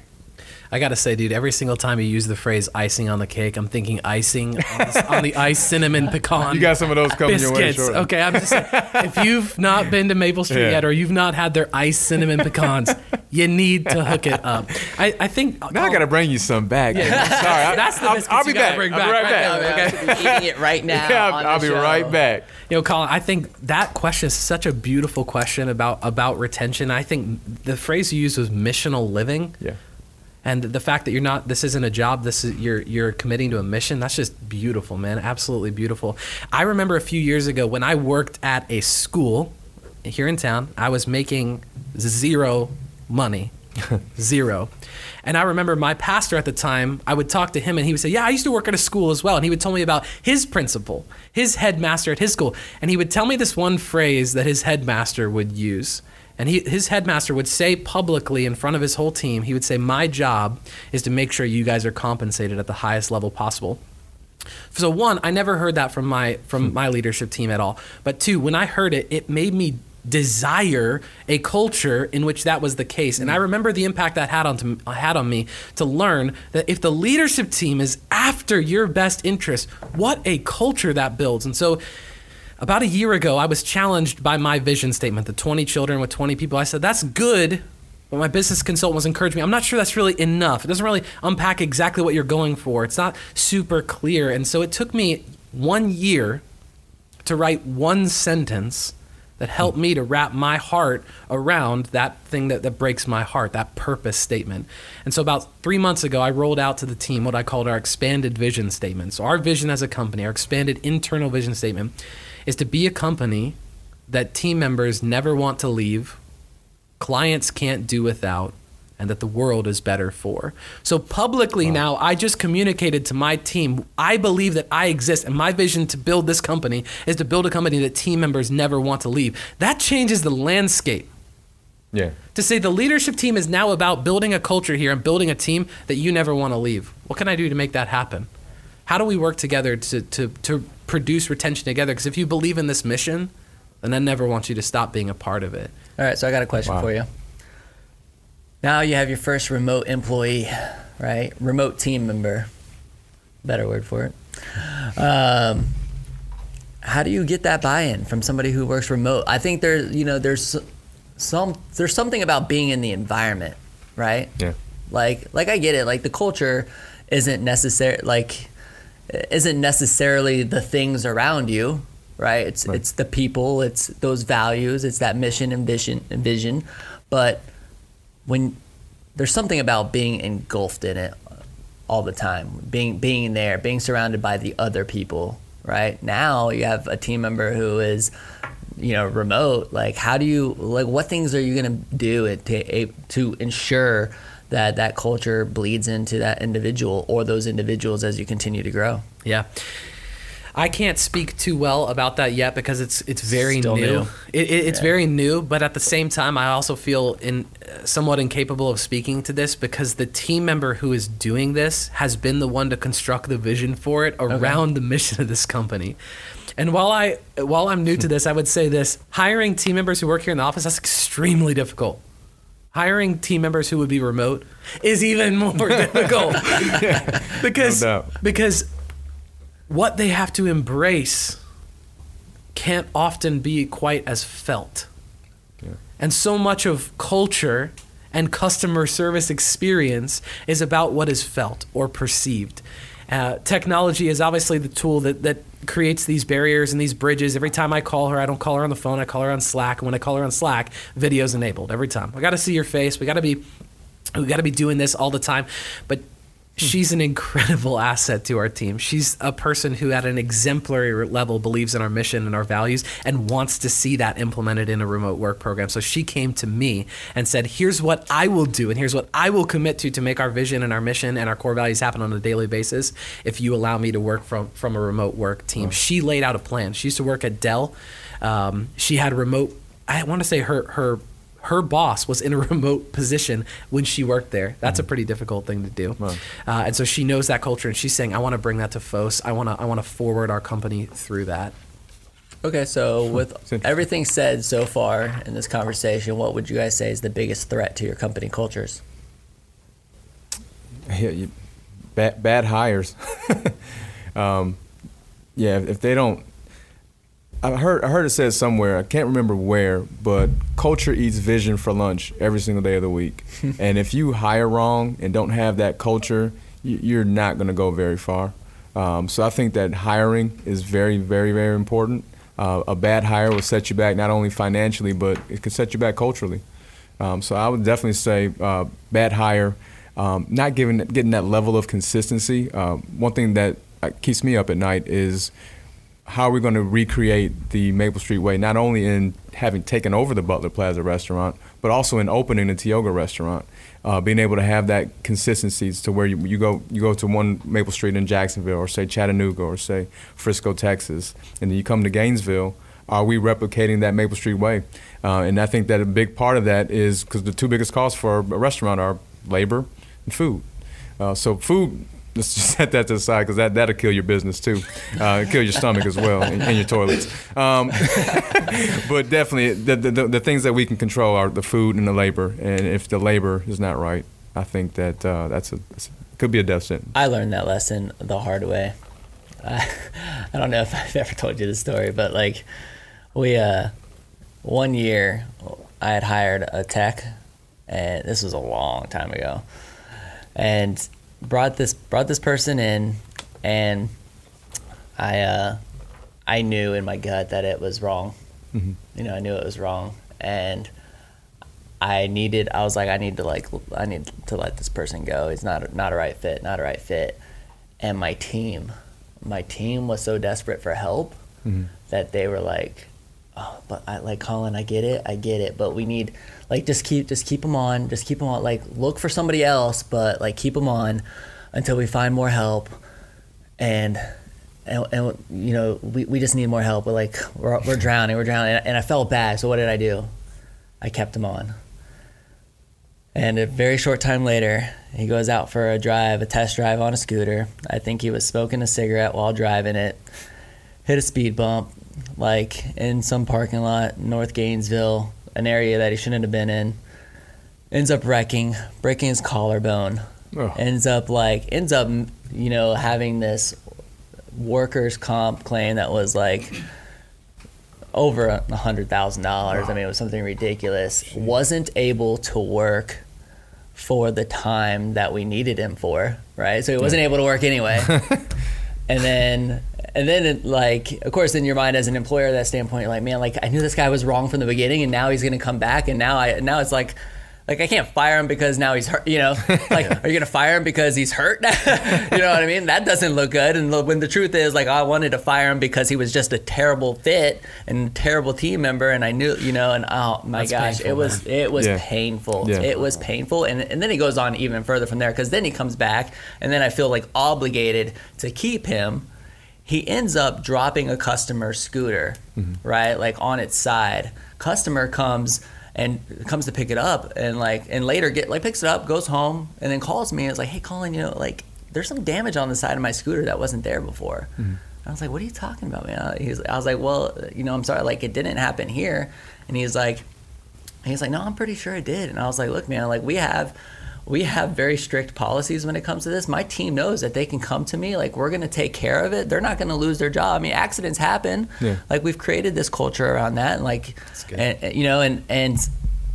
I gotta say, dude, every single time you use the phrase "icing on the cake," I'm thinking icing on the, on the <laughs> ice cinnamon pecan. You got some of those coming your way, biscuits. sure. Okay, I'm just saying, if <laughs> you've not been to Maple Street Yeah. yet, or you've not had their ice cinnamon pecans, <laughs> you need to hook it up. I, I think Now I got to bring you some back. Sorry, I- that's the I'll, I'll be back. bring I'll be back right right back. now, okay. eating it right now. Yeah, I'll, I'll be show. right back. You know, Colin, I think that question is such a beautiful question about about retention. I think the phrase you used was missional living. Yeah. And the fact that you're not this isn't a job this is you're you're committing to a mission that's just beautiful man. Absolutely beautiful. I remember a few years ago when i worked at a school here in town i was making zero money <laughs> zero. And i remember my pastor at the time i would talk to him and he would say yeah i used to work at a school as well. And he would tell me about his principal his headmaster at his school. And he would tell me this one phrase that his headmaster would use and he, his headmaster would say publicly in front of his whole team, he would say, My job is to make sure you guys are compensated at the highest level possible. So one, I never heard that from my from hmm. my leadership team at all. But two, when I heard it, it made me desire a culture in which that was the case. And I hmm. remember the impact that had on to, had on me to learn that if the leadership team is after your best interest, what a culture that builds. And so about a year ago, I was challenged by my vision statement, the 20 children with 20 people. I said, that's good, but my business consultant was encouraging me. I'm not sure that's really enough. It doesn't really unpack exactly what you're going for. It's not super clear. And so it took me one year to write one sentence that helped me to wrap my heart around that thing that, that breaks my heart, that purpose statement. And so about three months ago, I rolled out to the team what I called our expanded vision statement. So our vision as a company, our expanded internal vision statement, is to be a company that team members never want to leave, clients can't do without, and that the world is better for. So publicly now, I just communicated to my team, I believe that I exist, and my vision to build this company is to build a company that team members never want to leave. That changes the landscape. Yeah. To say the leadership team is now about building a culture here and building a team that you never want to leave. What can I do to make that happen? How do we work together to, to, to produce retention together? Because if you believe in this mission, and I never want you to stop being a part of it. All right, so I got a question Wow. for you. Now you have your first remote employee, right? Remote team member. Better word for it. Um, how do you get that buy-in from somebody who works remote? I think there's, you know, there's some there's something about being in the environment, right? Yeah. Like like I get it. Like the culture isn't necessary like isn't necessarily the things around you, right? It's Right. it's the people, it's those values, it's that mission and vision and vision. But when there's something about being engulfed in it all the time, being being there, being surrounded by the other people, right? Now you have a team member who is you know remote like how do you like what things are you going to do to to ensure that that culture bleeds into that individual or those individuals as you continue to grow Yeah. I can't speak too well about that yet because it's it's very new. new. It, it, it's Yeah. very new, but at the same time, I also feel in somewhat incapable of speaking to this because the team member who is doing this has been the one to construct the vision for it around the mission of this company. And while I while I'm new to this, I would say this: hiring team members who work here in the office that's extremely difficult. Hiring team members who would be remote is even more <laughs> difficult <laughs> because No because what they have to embrace can't often be quite as felt. And so much of culture and customer service experience is about what is felt or perceived. Uh, technology is obviously the tool that, that creates these barriers and these bridges. Every time I call her, I don't call her on the phone, I call her on Slack. And when I call her on Slack, video's enabled every time. I got to see your face. We got to be we got to be doing this all the time. But she's an incredible asset to our team. She's a person who, at an exemplary level, believes in our mission and our values and wants to see that implemented in a remote work program. So she came to me and said, Here's what I will do, and here's what I will commit to to make our vision and our mission and our core values happen on a daily basis if you allow me to work from, from a remote work team. She laid out a plan. She used to work at Dell. Um, she had remote, I want to say her, her her boss was in a <laughs> remote position when she worked there. That's a pretty difficult thing to do. Right. Uh, and so she knows that culture, and she's saying, "I want to bring that to Phos. I want to. I want to forward our company through that." okay so with everything said so far in this conversation what would you guys say is the biggest threat to your company cultures Yeah, you, bad, bad hires. <laughs> um, yeah, if they don't, I heard I heard it said somewhere. I can't remember where, but culture eats vision for lunch every single day of the week. <laughs> and if you hire wrong and don't have that culture, you, you're not going to go very far. Um, so I think that hiring is very, very, very important. Uh, a bad hire will set you back not only financially, but it can set you back culturally. Um, so I would definitely say uh, bad hire, um, not giving getting that level of consistency. Um, one thing that uh, keeps me up at night is how are we going to recreate the Maple Street way, not only in having taken over the Butler Plaza restaurant, but also in opening the Tioga restaurant. Uh, being able to have that consistency to where you, you go you go to one Maple Street in Jacksonville or say Chattanooga or say Frisco, Texas, and then you come to Gainesville. Are we replicating that Maple Street way? Uh, and I think that a big part of that is because the two biggest costs for a restaurant are labor and food. Uh, so food, let's just set that to the side because that that'll kill your business too, uh, kill your stomach as well and, and your toilets. Um, <laughs> but definitely, the, the the things that we can control are the food and the labor. And if the labor is not right, I think that uh, that's a could be a death sentence. I learned that lesson the hard way. I, <laughs> I don't know if I've ever told you this story, but like we uh one year I had hired a tech and this was a long time ago. And brought this brought this person in and I uh I knew in my gut that it was wrong. You know, I knew it was wrong and I needed. I was like, I need to like, I need to let this person go. He's not not a right fit. Not a right fit. And my team, my team was so desperate for help that they were like, oh, but I like Colin. I get it. I get it. But we need like just keep just keep them on. Just keep them on. Like look for somebody else, but like keep them on until we find more help. And and, and you know we, we just need more help. We're like we're, we're drowning. We're drowning. And, and I felt bad. So what did I do? I kept him on. And a very short time later, he goes out for a drive, a test drive on a scooter. I think he was smoking a cigarette while driving it, hit a speed bump, like in some parking lot, North Gainesville, an area that he shouldn't have been in. Ends up wrecking, breaking his collarbone. Oh. Ends up like ends up you know having this workers comp claim that was like over a hundred thousand dollars. I mean, it was something ridiculous. Wasn't able to work for the time that we needed him for, right? So he wasn't able to work anyway. <laughs> and then, and then, it, like, of course, in your mind as an employer, that standpoint, you're like, man, like I knew this guy was wrong from the beginning, and now he's gonna come back, and now I, now it's like. Like I can't fire him because now he's hurt. You know, <laughs> like are you gonna fire him because he's hurt? <laughs> you know what I mean? That doesn't look good. And when the truth is, like I wanted to fire him because he was just a terrible fit and a terrible team member, and I knew, you know, and oh my That's gosh, painful, it was man. it was Yeah. painful. Yeah. It was painful, and and then he goes on even further from there because then he comes back, and then I feel like obligated to keep him. He ends up dropping a customer scooter, mm-hmm. right, like on its side. Customer comes and comes to pick it up, and like and later get like picks it up, goes home, and then calls me and is like, "Hey, Colin, you know, like there's some damage on the side of my scooter that wasn't there before." Mm-hmm. I was like, "What are you talking about, man?" He's, I was like, "Well, you know, I'm sorry, like it didn't happen here," and he's like. He's like, no, I'm pretty sure it did. And I was like, look, man, like we have, we have very strict policies when it comes to this. My team knows that they can come to me. Like we're gonna take care of it. They're not gonna lose their job. I mean, accidents happen. Yeah. Like we've created this culture around that, and like, good. and, and, you know, and and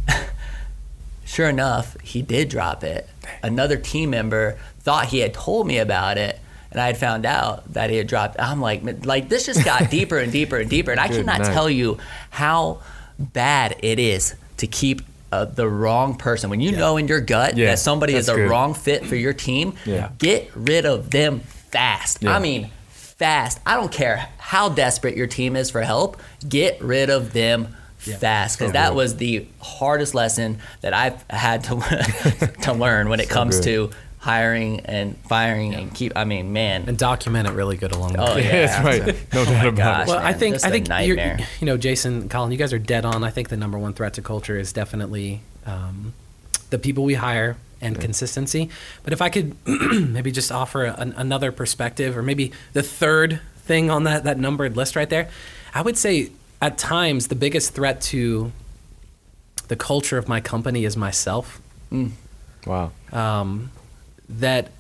<laughs> sure enough, he did drop it. Another team member thought he had told me about it. And I had found out that he had dropped. I'm like, like this just got deeper and deeper and deeper. And I <laughs> Good cannot night. tell you how bad it is to keep uh, the wrong person. When you know in your gut Yeah, that somebody is a good. wrong fit for your team, Yeah. get rid of them fast. Yeah. I mean, fast. I don't care how desperate your team is for help. Get rid of them fast because So that good. was the hardest lesson that I've had to <laughs> to learn when it comes good. to hiring and firing and keep. I mean, man. and document it really good along the Oh way. yeah, that's right. No doubt about gosh. it. Well, I think just I a think you're, you know, Jason, Colin, you guys are dead on. I think the number one threat to culture is definitely um, the people we hire and consistency. But if I could <clears throat> maybe just offer an, another perspective, or maybe the third thing on that that numbered list right there, I would say at times the biggest threat to the culture of my company is myself Wow. um, that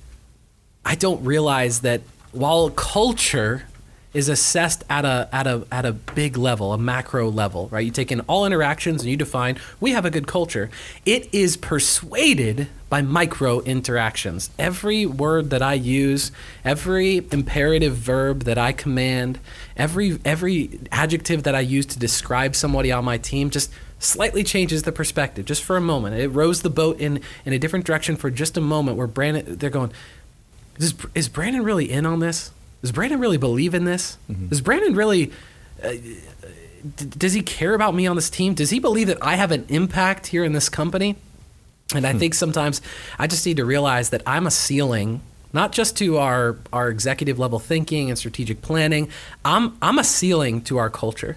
I don't realize that while culture is assessed at a at a at a big level, a macro level, right? You take in all interactions and you define we have a good culture. It is persuaded by micro interactions. Every word that I use, every imperative verb that I command, every every adjective that I use to describe somebody on my team just slightly changes the perspective just for a moment. It rows the boat in in a different direction for just a moment where Brandon they're going is, is Brandon really in on this? Does Brandon really believe in this? Does Brandon really uh, d- does he care about me on this team? Does he believe that I have an impact here in this company? And I think sometimes I just need to realize that I'm a ceiling, not just to our our executive level thinking and strategic planning. I'm I'm a ceiling to our culture.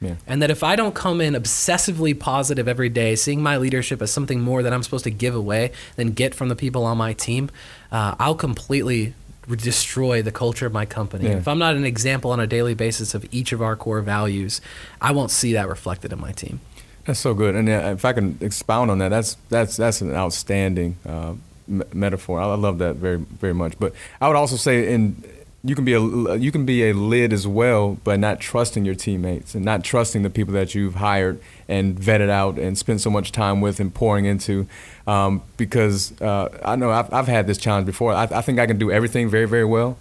Yeah. And that if I don't come in obsessively positive every day, seeing my leadership as something more that I'm supposed to give away than get from the people on my team, uh, I'll completely destroy the culture of my company. Yeah. If I'm not an example on a daily basis of each of our core values, I won't see that reflected in my team. That's so good. And if I can expound on that, that's that's that's an outstanding uh, me- metaphor. I I love that very very much. But I would also say, in you can be a you can be a lid as well, but not trusting your teammates and not trusting the people that you've hired and vetted out and spent so much time with and pouring into. Um, because uh, I know I've, I've had this challenge before. I, I think I can do everything very very well.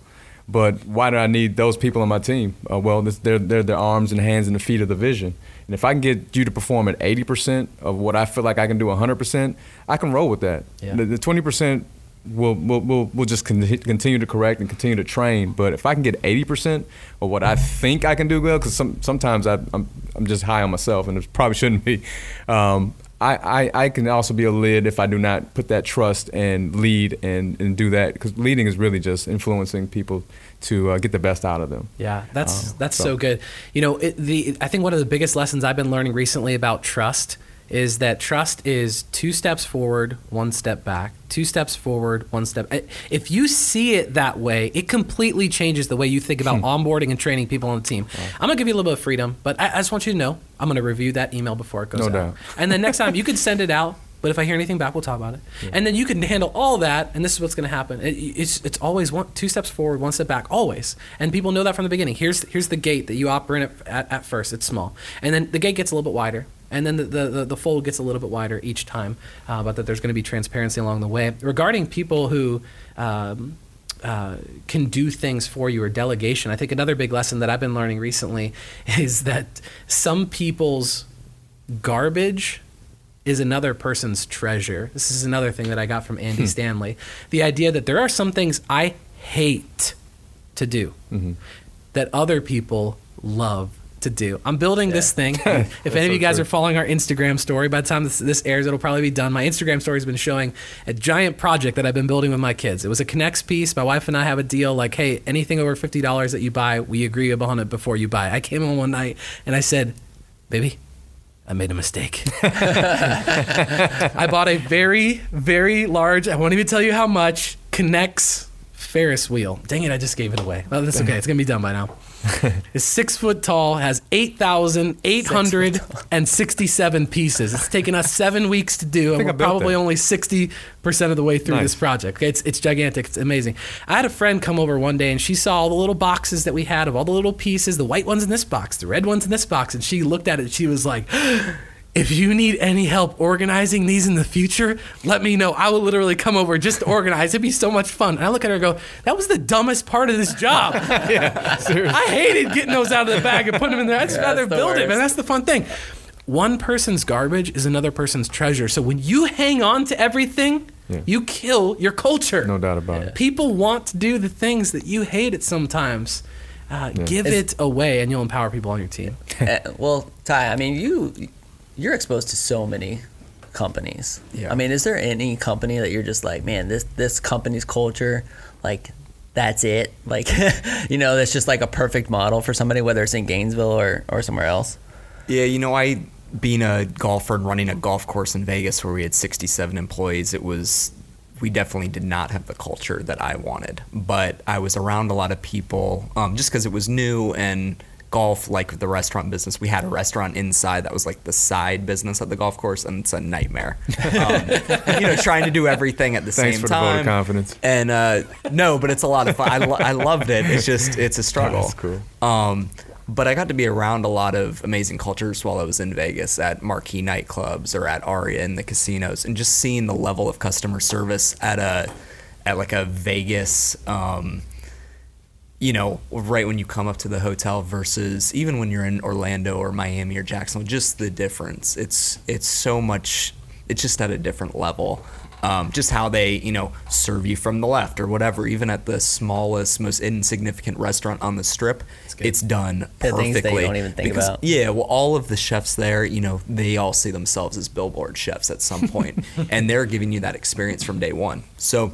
But why do I need those people on my team? Uh, well, this, they're, they're the arms and hands and the feet of the vision. And if I can get you to perform at 80% of what I feel like I can do 100%, I can roll with that. Yeah. The, the 20% we'll, will will just con- continue to correct and continue to train. But if I can get 80% of what I think I can do well, because some, sometimes I, I'm, I'm just high on myself and it probably <laughs> shouldn't be. Um, I, I, I can also be a lid if I do not put that trust and lead and, and do that because leading is really just influencing people to uh, get the best out of them. Yeah, that's Uh, that's so- so good. You know, it, the I think one of the biggest lessons I've been learning recently about trust is that trust is two steps forward, one step back. Two steps forward, one step. Eh, if you see it that way, it completely changes the way you think about hmm. onboarding and training people on the team. I'm gonna give you a little bit of freedom, but I, I just want you to know I'm gonna review that email before it goes No out. doubt. And then next time you can send it out. But if I hear anything back, we'll talk about it. And then you can handle all that, and this is what's going to happen. It, it's it's always one two steps forward, one step back, always. And people know that from the beginning. Here's here's the gate that you operate at, at, at first. It's small, and then the gate gets a little bit wider, and then the the, the, fold gets a little bit wider each time. Uh, but that there's going to be transparency along the way regarding people who. Um, uh, can do things for you or delegation. I think another big lesson that I've been learning recently <laughs> is that some people's garbage is another person's treasure. This is another thing that I got from Andy Stanley. The idea that there are some things I hate to do that other people love to do. I'm building this thing. <laughs> if any of you guys are following our Instagram story, by the time this, this airs, it'll probably be done. My Instagram story has been showing a giant project that I've been building with my kids. It was a K'NEX piece. My wife and I have a deal like, hey, anything over $50 that you buy, we agree upon it before you buy. I came in one night and I said, baby, I made a mistake. <laughs> I bought a very, very large, I won't even tell you how much, K'NEX Ferris wheel. Dang it, I just gave it away. Well, that's okay. It's going to be done by now. <laughs> It's six foot tall, has 8,867 pieces. It's taken us seven weeks to do, and we're probably that. only 60% of the way through Nice. this project. Okay, It's, it's gigantic. It's amazing. I had a friend come over one day, and she saw all the little boxes that we had of all the little pieces, the white ones in this box, the red ones in this box, and she looked at it and she was like, if you need any help organizing these in the future, let me know. I will literally come over just to organize. It'd be so much fun. And I look at her and go, that was the dumbest part of this job. <laughs> yeah, I hated getting those out of the bag and putting them in there. I'd just rather the build it, worst. man. That's the fun thing. One person's garbage is another person's treasure. So when you hang on to everything, Yeah. you kill your culture. No doubt about it. People want to do the things that you hate it sometimes. Uh, Give It's- it away, and you'll empower people on your team. Uh, well, Ty, I mean, you you're exposed to so many companies. Yeah. I mean, is there any company that you're just like, man, this this company's culture, like, that's it. <laughs> Like, you know, that's just like a perfect model for somebody, whether it's in Gainesville or or somewhere else. Yeah, you know, I being a golfer and running a golf course in Vegas where we had 67 employees, it was we definitely did not have the culture that I wanted. But I was around a lot of people um, just because it was new and golf, like the restaurant business, we had a restaurant inside that was like the side business at the golf course, and it's a nightmare. <laughs> Um, you know, trying to do everything at the same time Thanks same for the vote of confidence. And uh, no, but it's a lot of fun. I, lo- I loved it. It's just it's a struggle. That's cool. Um, but I got to be around a lot of amazing cultures while I was in Vegas at marquee nightclubs or at Aria in the casinos, and just seeing the level of customer service at a at like a Vegas. Um, you know, right when you come up to the hotel versus even when you're in Orlando or Miami or Jacksonville, just the difference. It's it's so much. It's just at a different level. Um, just how they, you know, serve you from the left or whatever. Even at the smallest, most insignificant restaurant on the strip, it's done The perfectly. things that you don't even think Because- about. Yeah, well, all of the chefs there, you know, they all see themselves as billboard chefs at some point, <laughs> and they're giving you that experience from day one. So,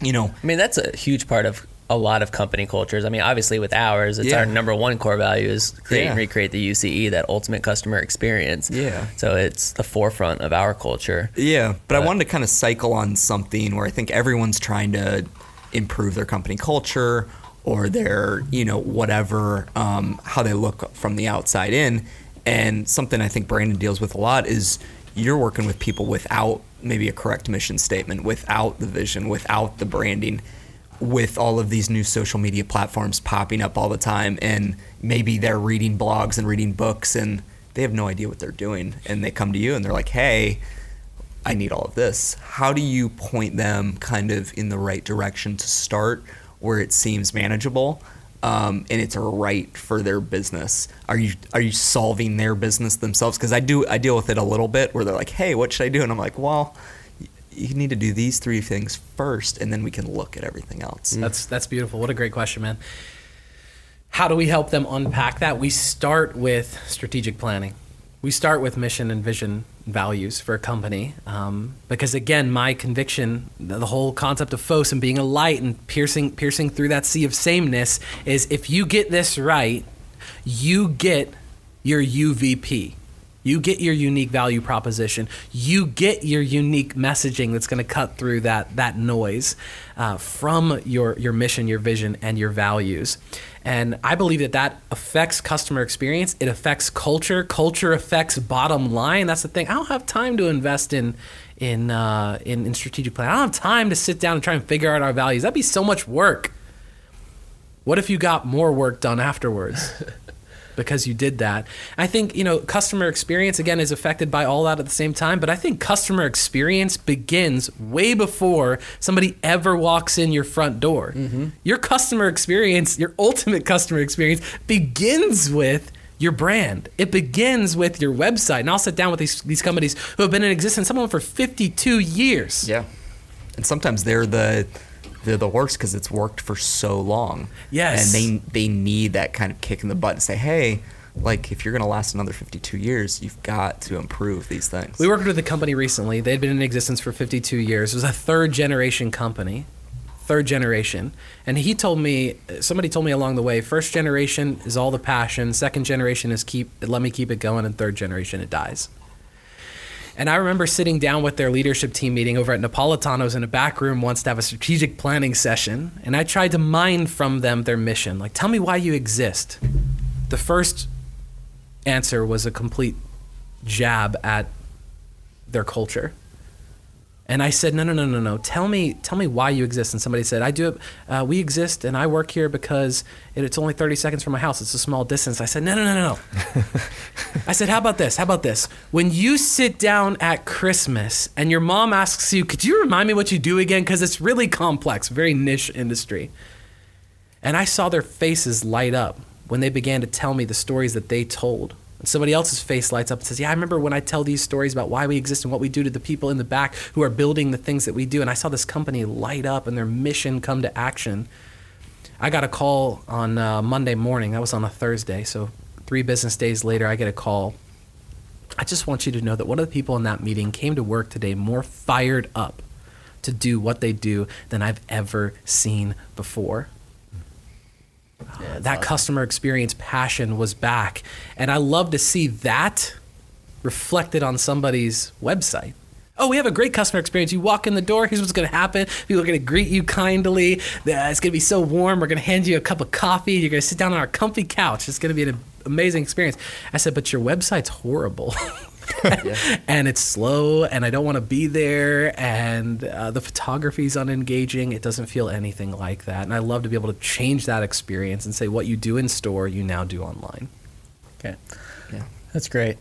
you know, I mean, that's a huge part of a lot of company cultures. I mean, obviously with ours, it's Yeah. our number one core value is create and recreate the UCE, that ultimate customer experience. Yeah. So it's the forefront of our culture. Yeah, but, I wanted to kind of cycle on something where I think everyone's trying to improve their company culture or their, you know, whatever, um, how they look from the outside in. And something I think Brandon deals with a lot is you're working with people without maybe a correct mission statement, without the vision, without the branding, with all of these new social media platforms popping up all the time. And maybe they're reading blogs and reading books and they have no idea what they're doing. And they come to you and they're like, hey, I need all of this. How do you point them kind of in the right direction to start where it seems manageable um, and it's right for their business? Are you are you solving their business themselves? Because I do I deal with it a little bit where they're like, hey, what should I do? And I'm like, well, you need to do these three things first, and then we can look at everything else. That's that's beautiful. What a great question, man. How do we help them unpack that? We start with strategic planning. We start with mission and vision values for a company. Um, because again, my conviction, the the whole concept of Phos and being a light and piercing piercing through that sea of sameness is if you get this right, you get your UVP. You get your unique value proposition. You get your unique messaging that's going to cut through that that noise uh, from your your mission, your vision, and your values. And I believe that that affects customer experience. It affects culture. Culture affects bottom line. That's the thing. I don't have time to invest in in uh, in, in strategic plan. I don't have time to sit down and try and figure out our values. That'd be so much work. What if you got more work done afterwards? <laughs> because you did that. I think, you know, customer experience again is affected by all that at the same time, but I think customer experience begins way before somebody ever walks in your front door. Mm-hmm. Your customer experience, your ultimate customer experience begins with your brand. It begins with your website. And I'll sit down with these these companies who have been in existence, some of them for 52 years. Yeah, and sometimes they're the they're the worst because it's worked for so long. Yes. and they they need that kind of kick in the butt and say, hey, like if you're gonna last another 52 years, you've got to improve these things. We worked with a company recently. They'd been in existence for 52 years. It was a third generation company, third generation. And he told me, somebody told me along the way, first generation is all the passion, second generation is keep, let me keep it going, and third generation it dies. And I remember sitting down with their leadership team meeting over at Napolitano's in a back room once to have a strategic planning session. And I tried to mine from them their mission. Like, tell me why you exist. The first answer was a complete jab at their culture. And I said, no, no, no, no, no. Tell me, tell me why you exist. And somebody said, I do it. Uh, we exist, and I work here because it, it's only 30 seconds from my house. It's a small distance. I said, no, no, no, no, no. <laughs> I said, how about this? How about this? When you sit down at Christmas and your mom asks you, could you remind me what you do again? Because it's really complex, very niche industry. And I saw their faces light up when they began to tell me the stories that they told. And somebody else's face lights up and says, Yeah, I remember when I tell these stories about why we exist and what we do to the people in the back who are building the things that we do. And I saw this company light up and their mission come to action. I got a call on uh, Monday morning. That was on a Thursday. So three business days later, I get a call. I just want you to know that one of the people in that meeting came to work today more fired up to do what they do than I've ever seen before that customer experience passion was back. And I love to see that reflected on somebody's website. Oh, we have a great customer experience. You walk in the door, here's what's going to happen. People are going to greet you kindly. It's going to be so warm. We're going to hand you a cup of coffee. You're going to sit down on our comfy couch. It's going to be an amazing experience. I said, but your website's horrible. <laughs> <laughs> and it's slow, and I don't want to be there, and uh, the photography's unengaging. It doesn't feel anything like that. And I love to be able to change that experience and say what you do in store, you now do online. Okay. Yeah. That's great.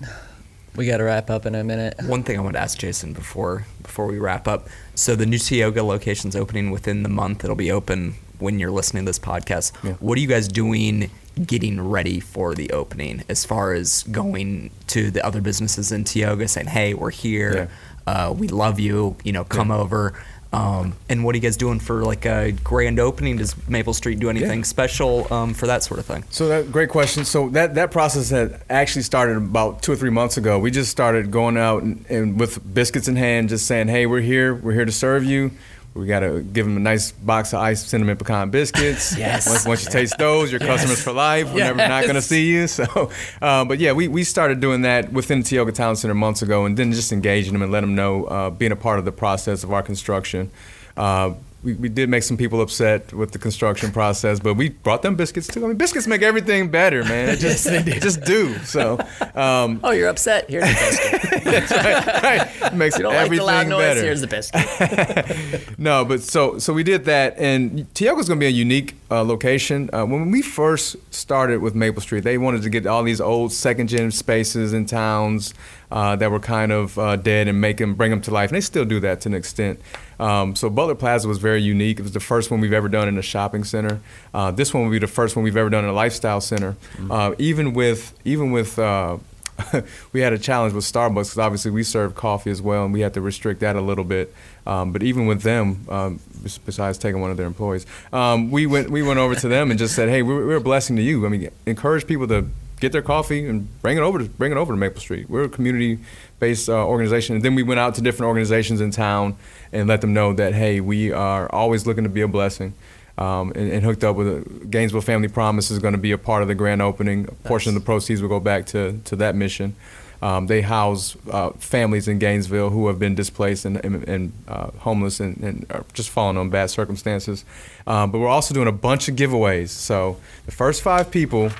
We got to wrap up in a minute. One thing I want to ask Jason before before we wrap up. So the new Tioga location's opening within the month. It'll be open when you're listening to this podcast. Yeah. What are you guys doing getting ready for the opening as far as going to the other businesses in Tioga saying, "Hey, we're here. Uh, we love you. You know, come over." Um, and what are you guys doing for like a grand opening? Does Maple Street do anything special um, for that sort of thing? So that great question. So that that process had actually started about two or three months ago. We just started going out and, and with biscuits in hand, just saying, "Hey, we're here. We're here to serve you." We got to give them a nice box of iced cinnamon pecan biscuits. <laughs> Yes. Once, once you taste those, your customers for life. We're never not to see you. <laughs> So, uh, but yeah, we, we started doing that within the Tioga Town Center months ago, and then just engaging them and let them know, uh, being a part of the process of our construction. Uh, we, we did make some people upset with the construction process, but we brought them biscuits too. I mean, biscuits make everything better, man. It <laughs> just, it just do. So, um, Oh, you're upset? Here's the biscuit. <laughs> right, it makes You don't like the everything loud noise? better. Here's the biscuit. <laughs> No, but so so we did that, and Tioga's going to be a unique uh, location. Uh, when we first started with Maple Street, they wanted to get all these old second gen spaces in towns uh, that were kind of uh, dead and make them bring them to life, and they still do that to an extent. Um, so Butler Plaza was very unique. It was the first one we've ever done in a shopping center. Uh, this one will be the first one we've ever done in a lifestyle center. Uh, even with even with uh, <laughs> we had a challenge with Starbucks because obviously we serve coffee as well, and we had to restrict that a little bit. Um, but even with them, um, besides taking one of their employees, um, we went we went over to them and just said, "Hey, we're, we're a blessing to you. I mean, encourage people to get their coffee and bring it over to bring it over to Maple Street. We're a community-based uh, organization." And then we went out to different organizations in town and let them know that, "Hey, we are always looking to be a blessing." Um, and, and hooked up with a, Gainesville Family Promise is going to be a part of the grand opening. A portion of the proceeds will go back to, to that mission. Um, they house uh, families in Gainesville who have been displaced and, and, and uh, homeless and, and are just falling on bad circumstances. Um, but we're also doing a bunch of giveaways. So the first five people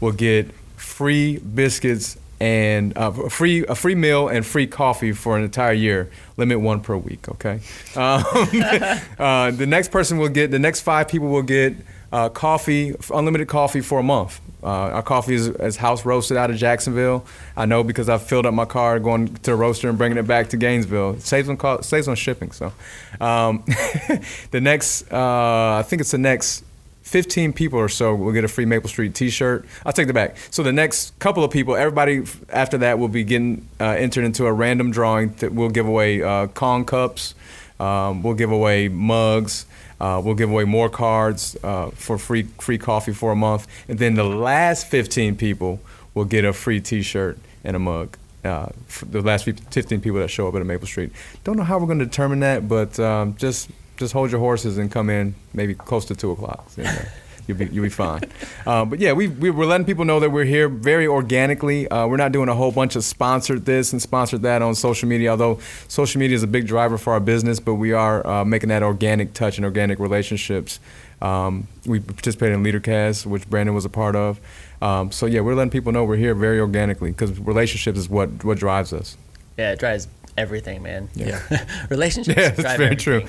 will get free biscuits and uh, a free a free meal and free coffee for an entire year. Limit one per week. Okay. <laughs> Um, <laughs> uh, the next person will get the next five people will get uh, coffee, unlimited coffee for a month. Uh, our coffee is, is house roasted out of Jacksonville. I know because I've filled up my car going to the roaster and bringing it back to Gainesville. Saves on co- saves on shipping. So, um, <laughs> the next uh, I think it's the next 15 people or so will get a free Maple Street T-shirt. I'll take the back. So the next couple of people, everybody after that will be getting uh, entered into a random drawing that will give away uh, Kong cups. Um, we'll give away mugs. Uh, we'll give away more cards uh, for free free coffee for a month, and then the last 15 people will get a free T-shirt and a mug. Uh, the last 15 people that show up at a Maple Street. Don't know how we're going to determine that, but um, just just hold your horses and come in maybe close to two o'clock. So, yeah, <laughs> you'll be you'll be fine. Um, but yeah, we, we we're letting people know that we're here very organically. Uh, we're not doing a whole bunch of sponsored this and sponsored that on social media. Although social media is a big driver for our business, but we are uh, making that organic touch and organic relationships. Um, we participated in LeaderCast, which Brandon was a part of. Um, so yeah, we're letting people know we're here very organically because relationships is what what drives us. Yeah, it drives everything, man. Yeah. <laughs> Relationships. <laughs> Yeah, that's very everything. true.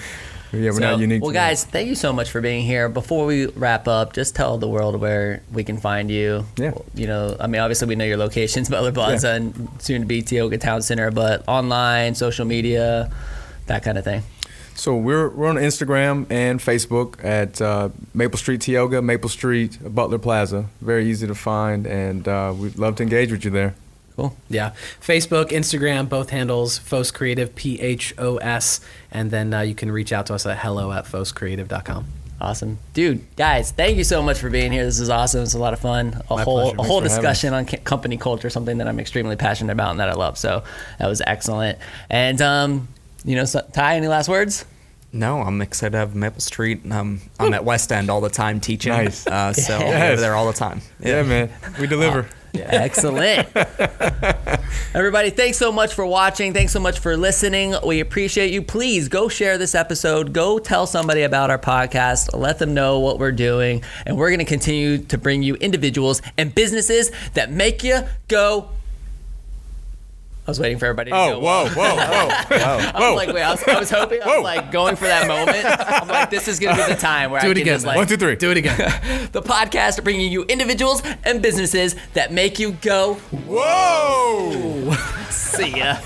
Yeah, we're So, not unique. Well, to that. guys, thank you so much for being here. Before we wrap up, just tell the world where we can find you. Yeah. You know, I mean, obviously we know your locations, <laughs> Butler Plaza Yeah. and soon to be Tioga Town Center, but online, social media, that kind of thing. So we're we're on Instagram and Facebook at uh, Maple Street Tioga, Maple Street Butler Plaza. Very easy to find, and uh, we'd love to engage with you there. Cool. Yeah, Facebook, Instagram, both handles Phos Creative, P H O S, and then uh, you can reach out to us at hello at phoscreative.com. Awesome, dude, guys. Thank you so much for being here. This is awesome. It's a lot of fun. A My whole pleasure. a Thanks whole discussion on ca- company culture, something that I'm extremely passionate about and that I love. So that was excellent. And um, you know, so, Ty, any last words? No, I'm excited to have Maple Street. Um, I'm at West End all the time teaching. Nice. Uh, so <laughs> I'll be Yes. over there all the time. Yeah, man, we deliver. Excellent. Everybody, thanks so much for watching. Thanks so much for listening. We appreciate you. Please go share this episode. Go tell somebody about our podcast. Let them know what we're doing. And we're going to continue to bring you individuals and businesses that make you go. I was waiting for everybody to Oh, go. whoa, whoa, whoa! <laughs> I was like, wait, I was, I was hoping, I was like going for that moment. I'm like, this is going to be the time where I Do I it can again. just like, One, two, three. Do it again. <laughs> the podcast bringing you individuals and businesses that make you go Whoa! <laughs> See ya.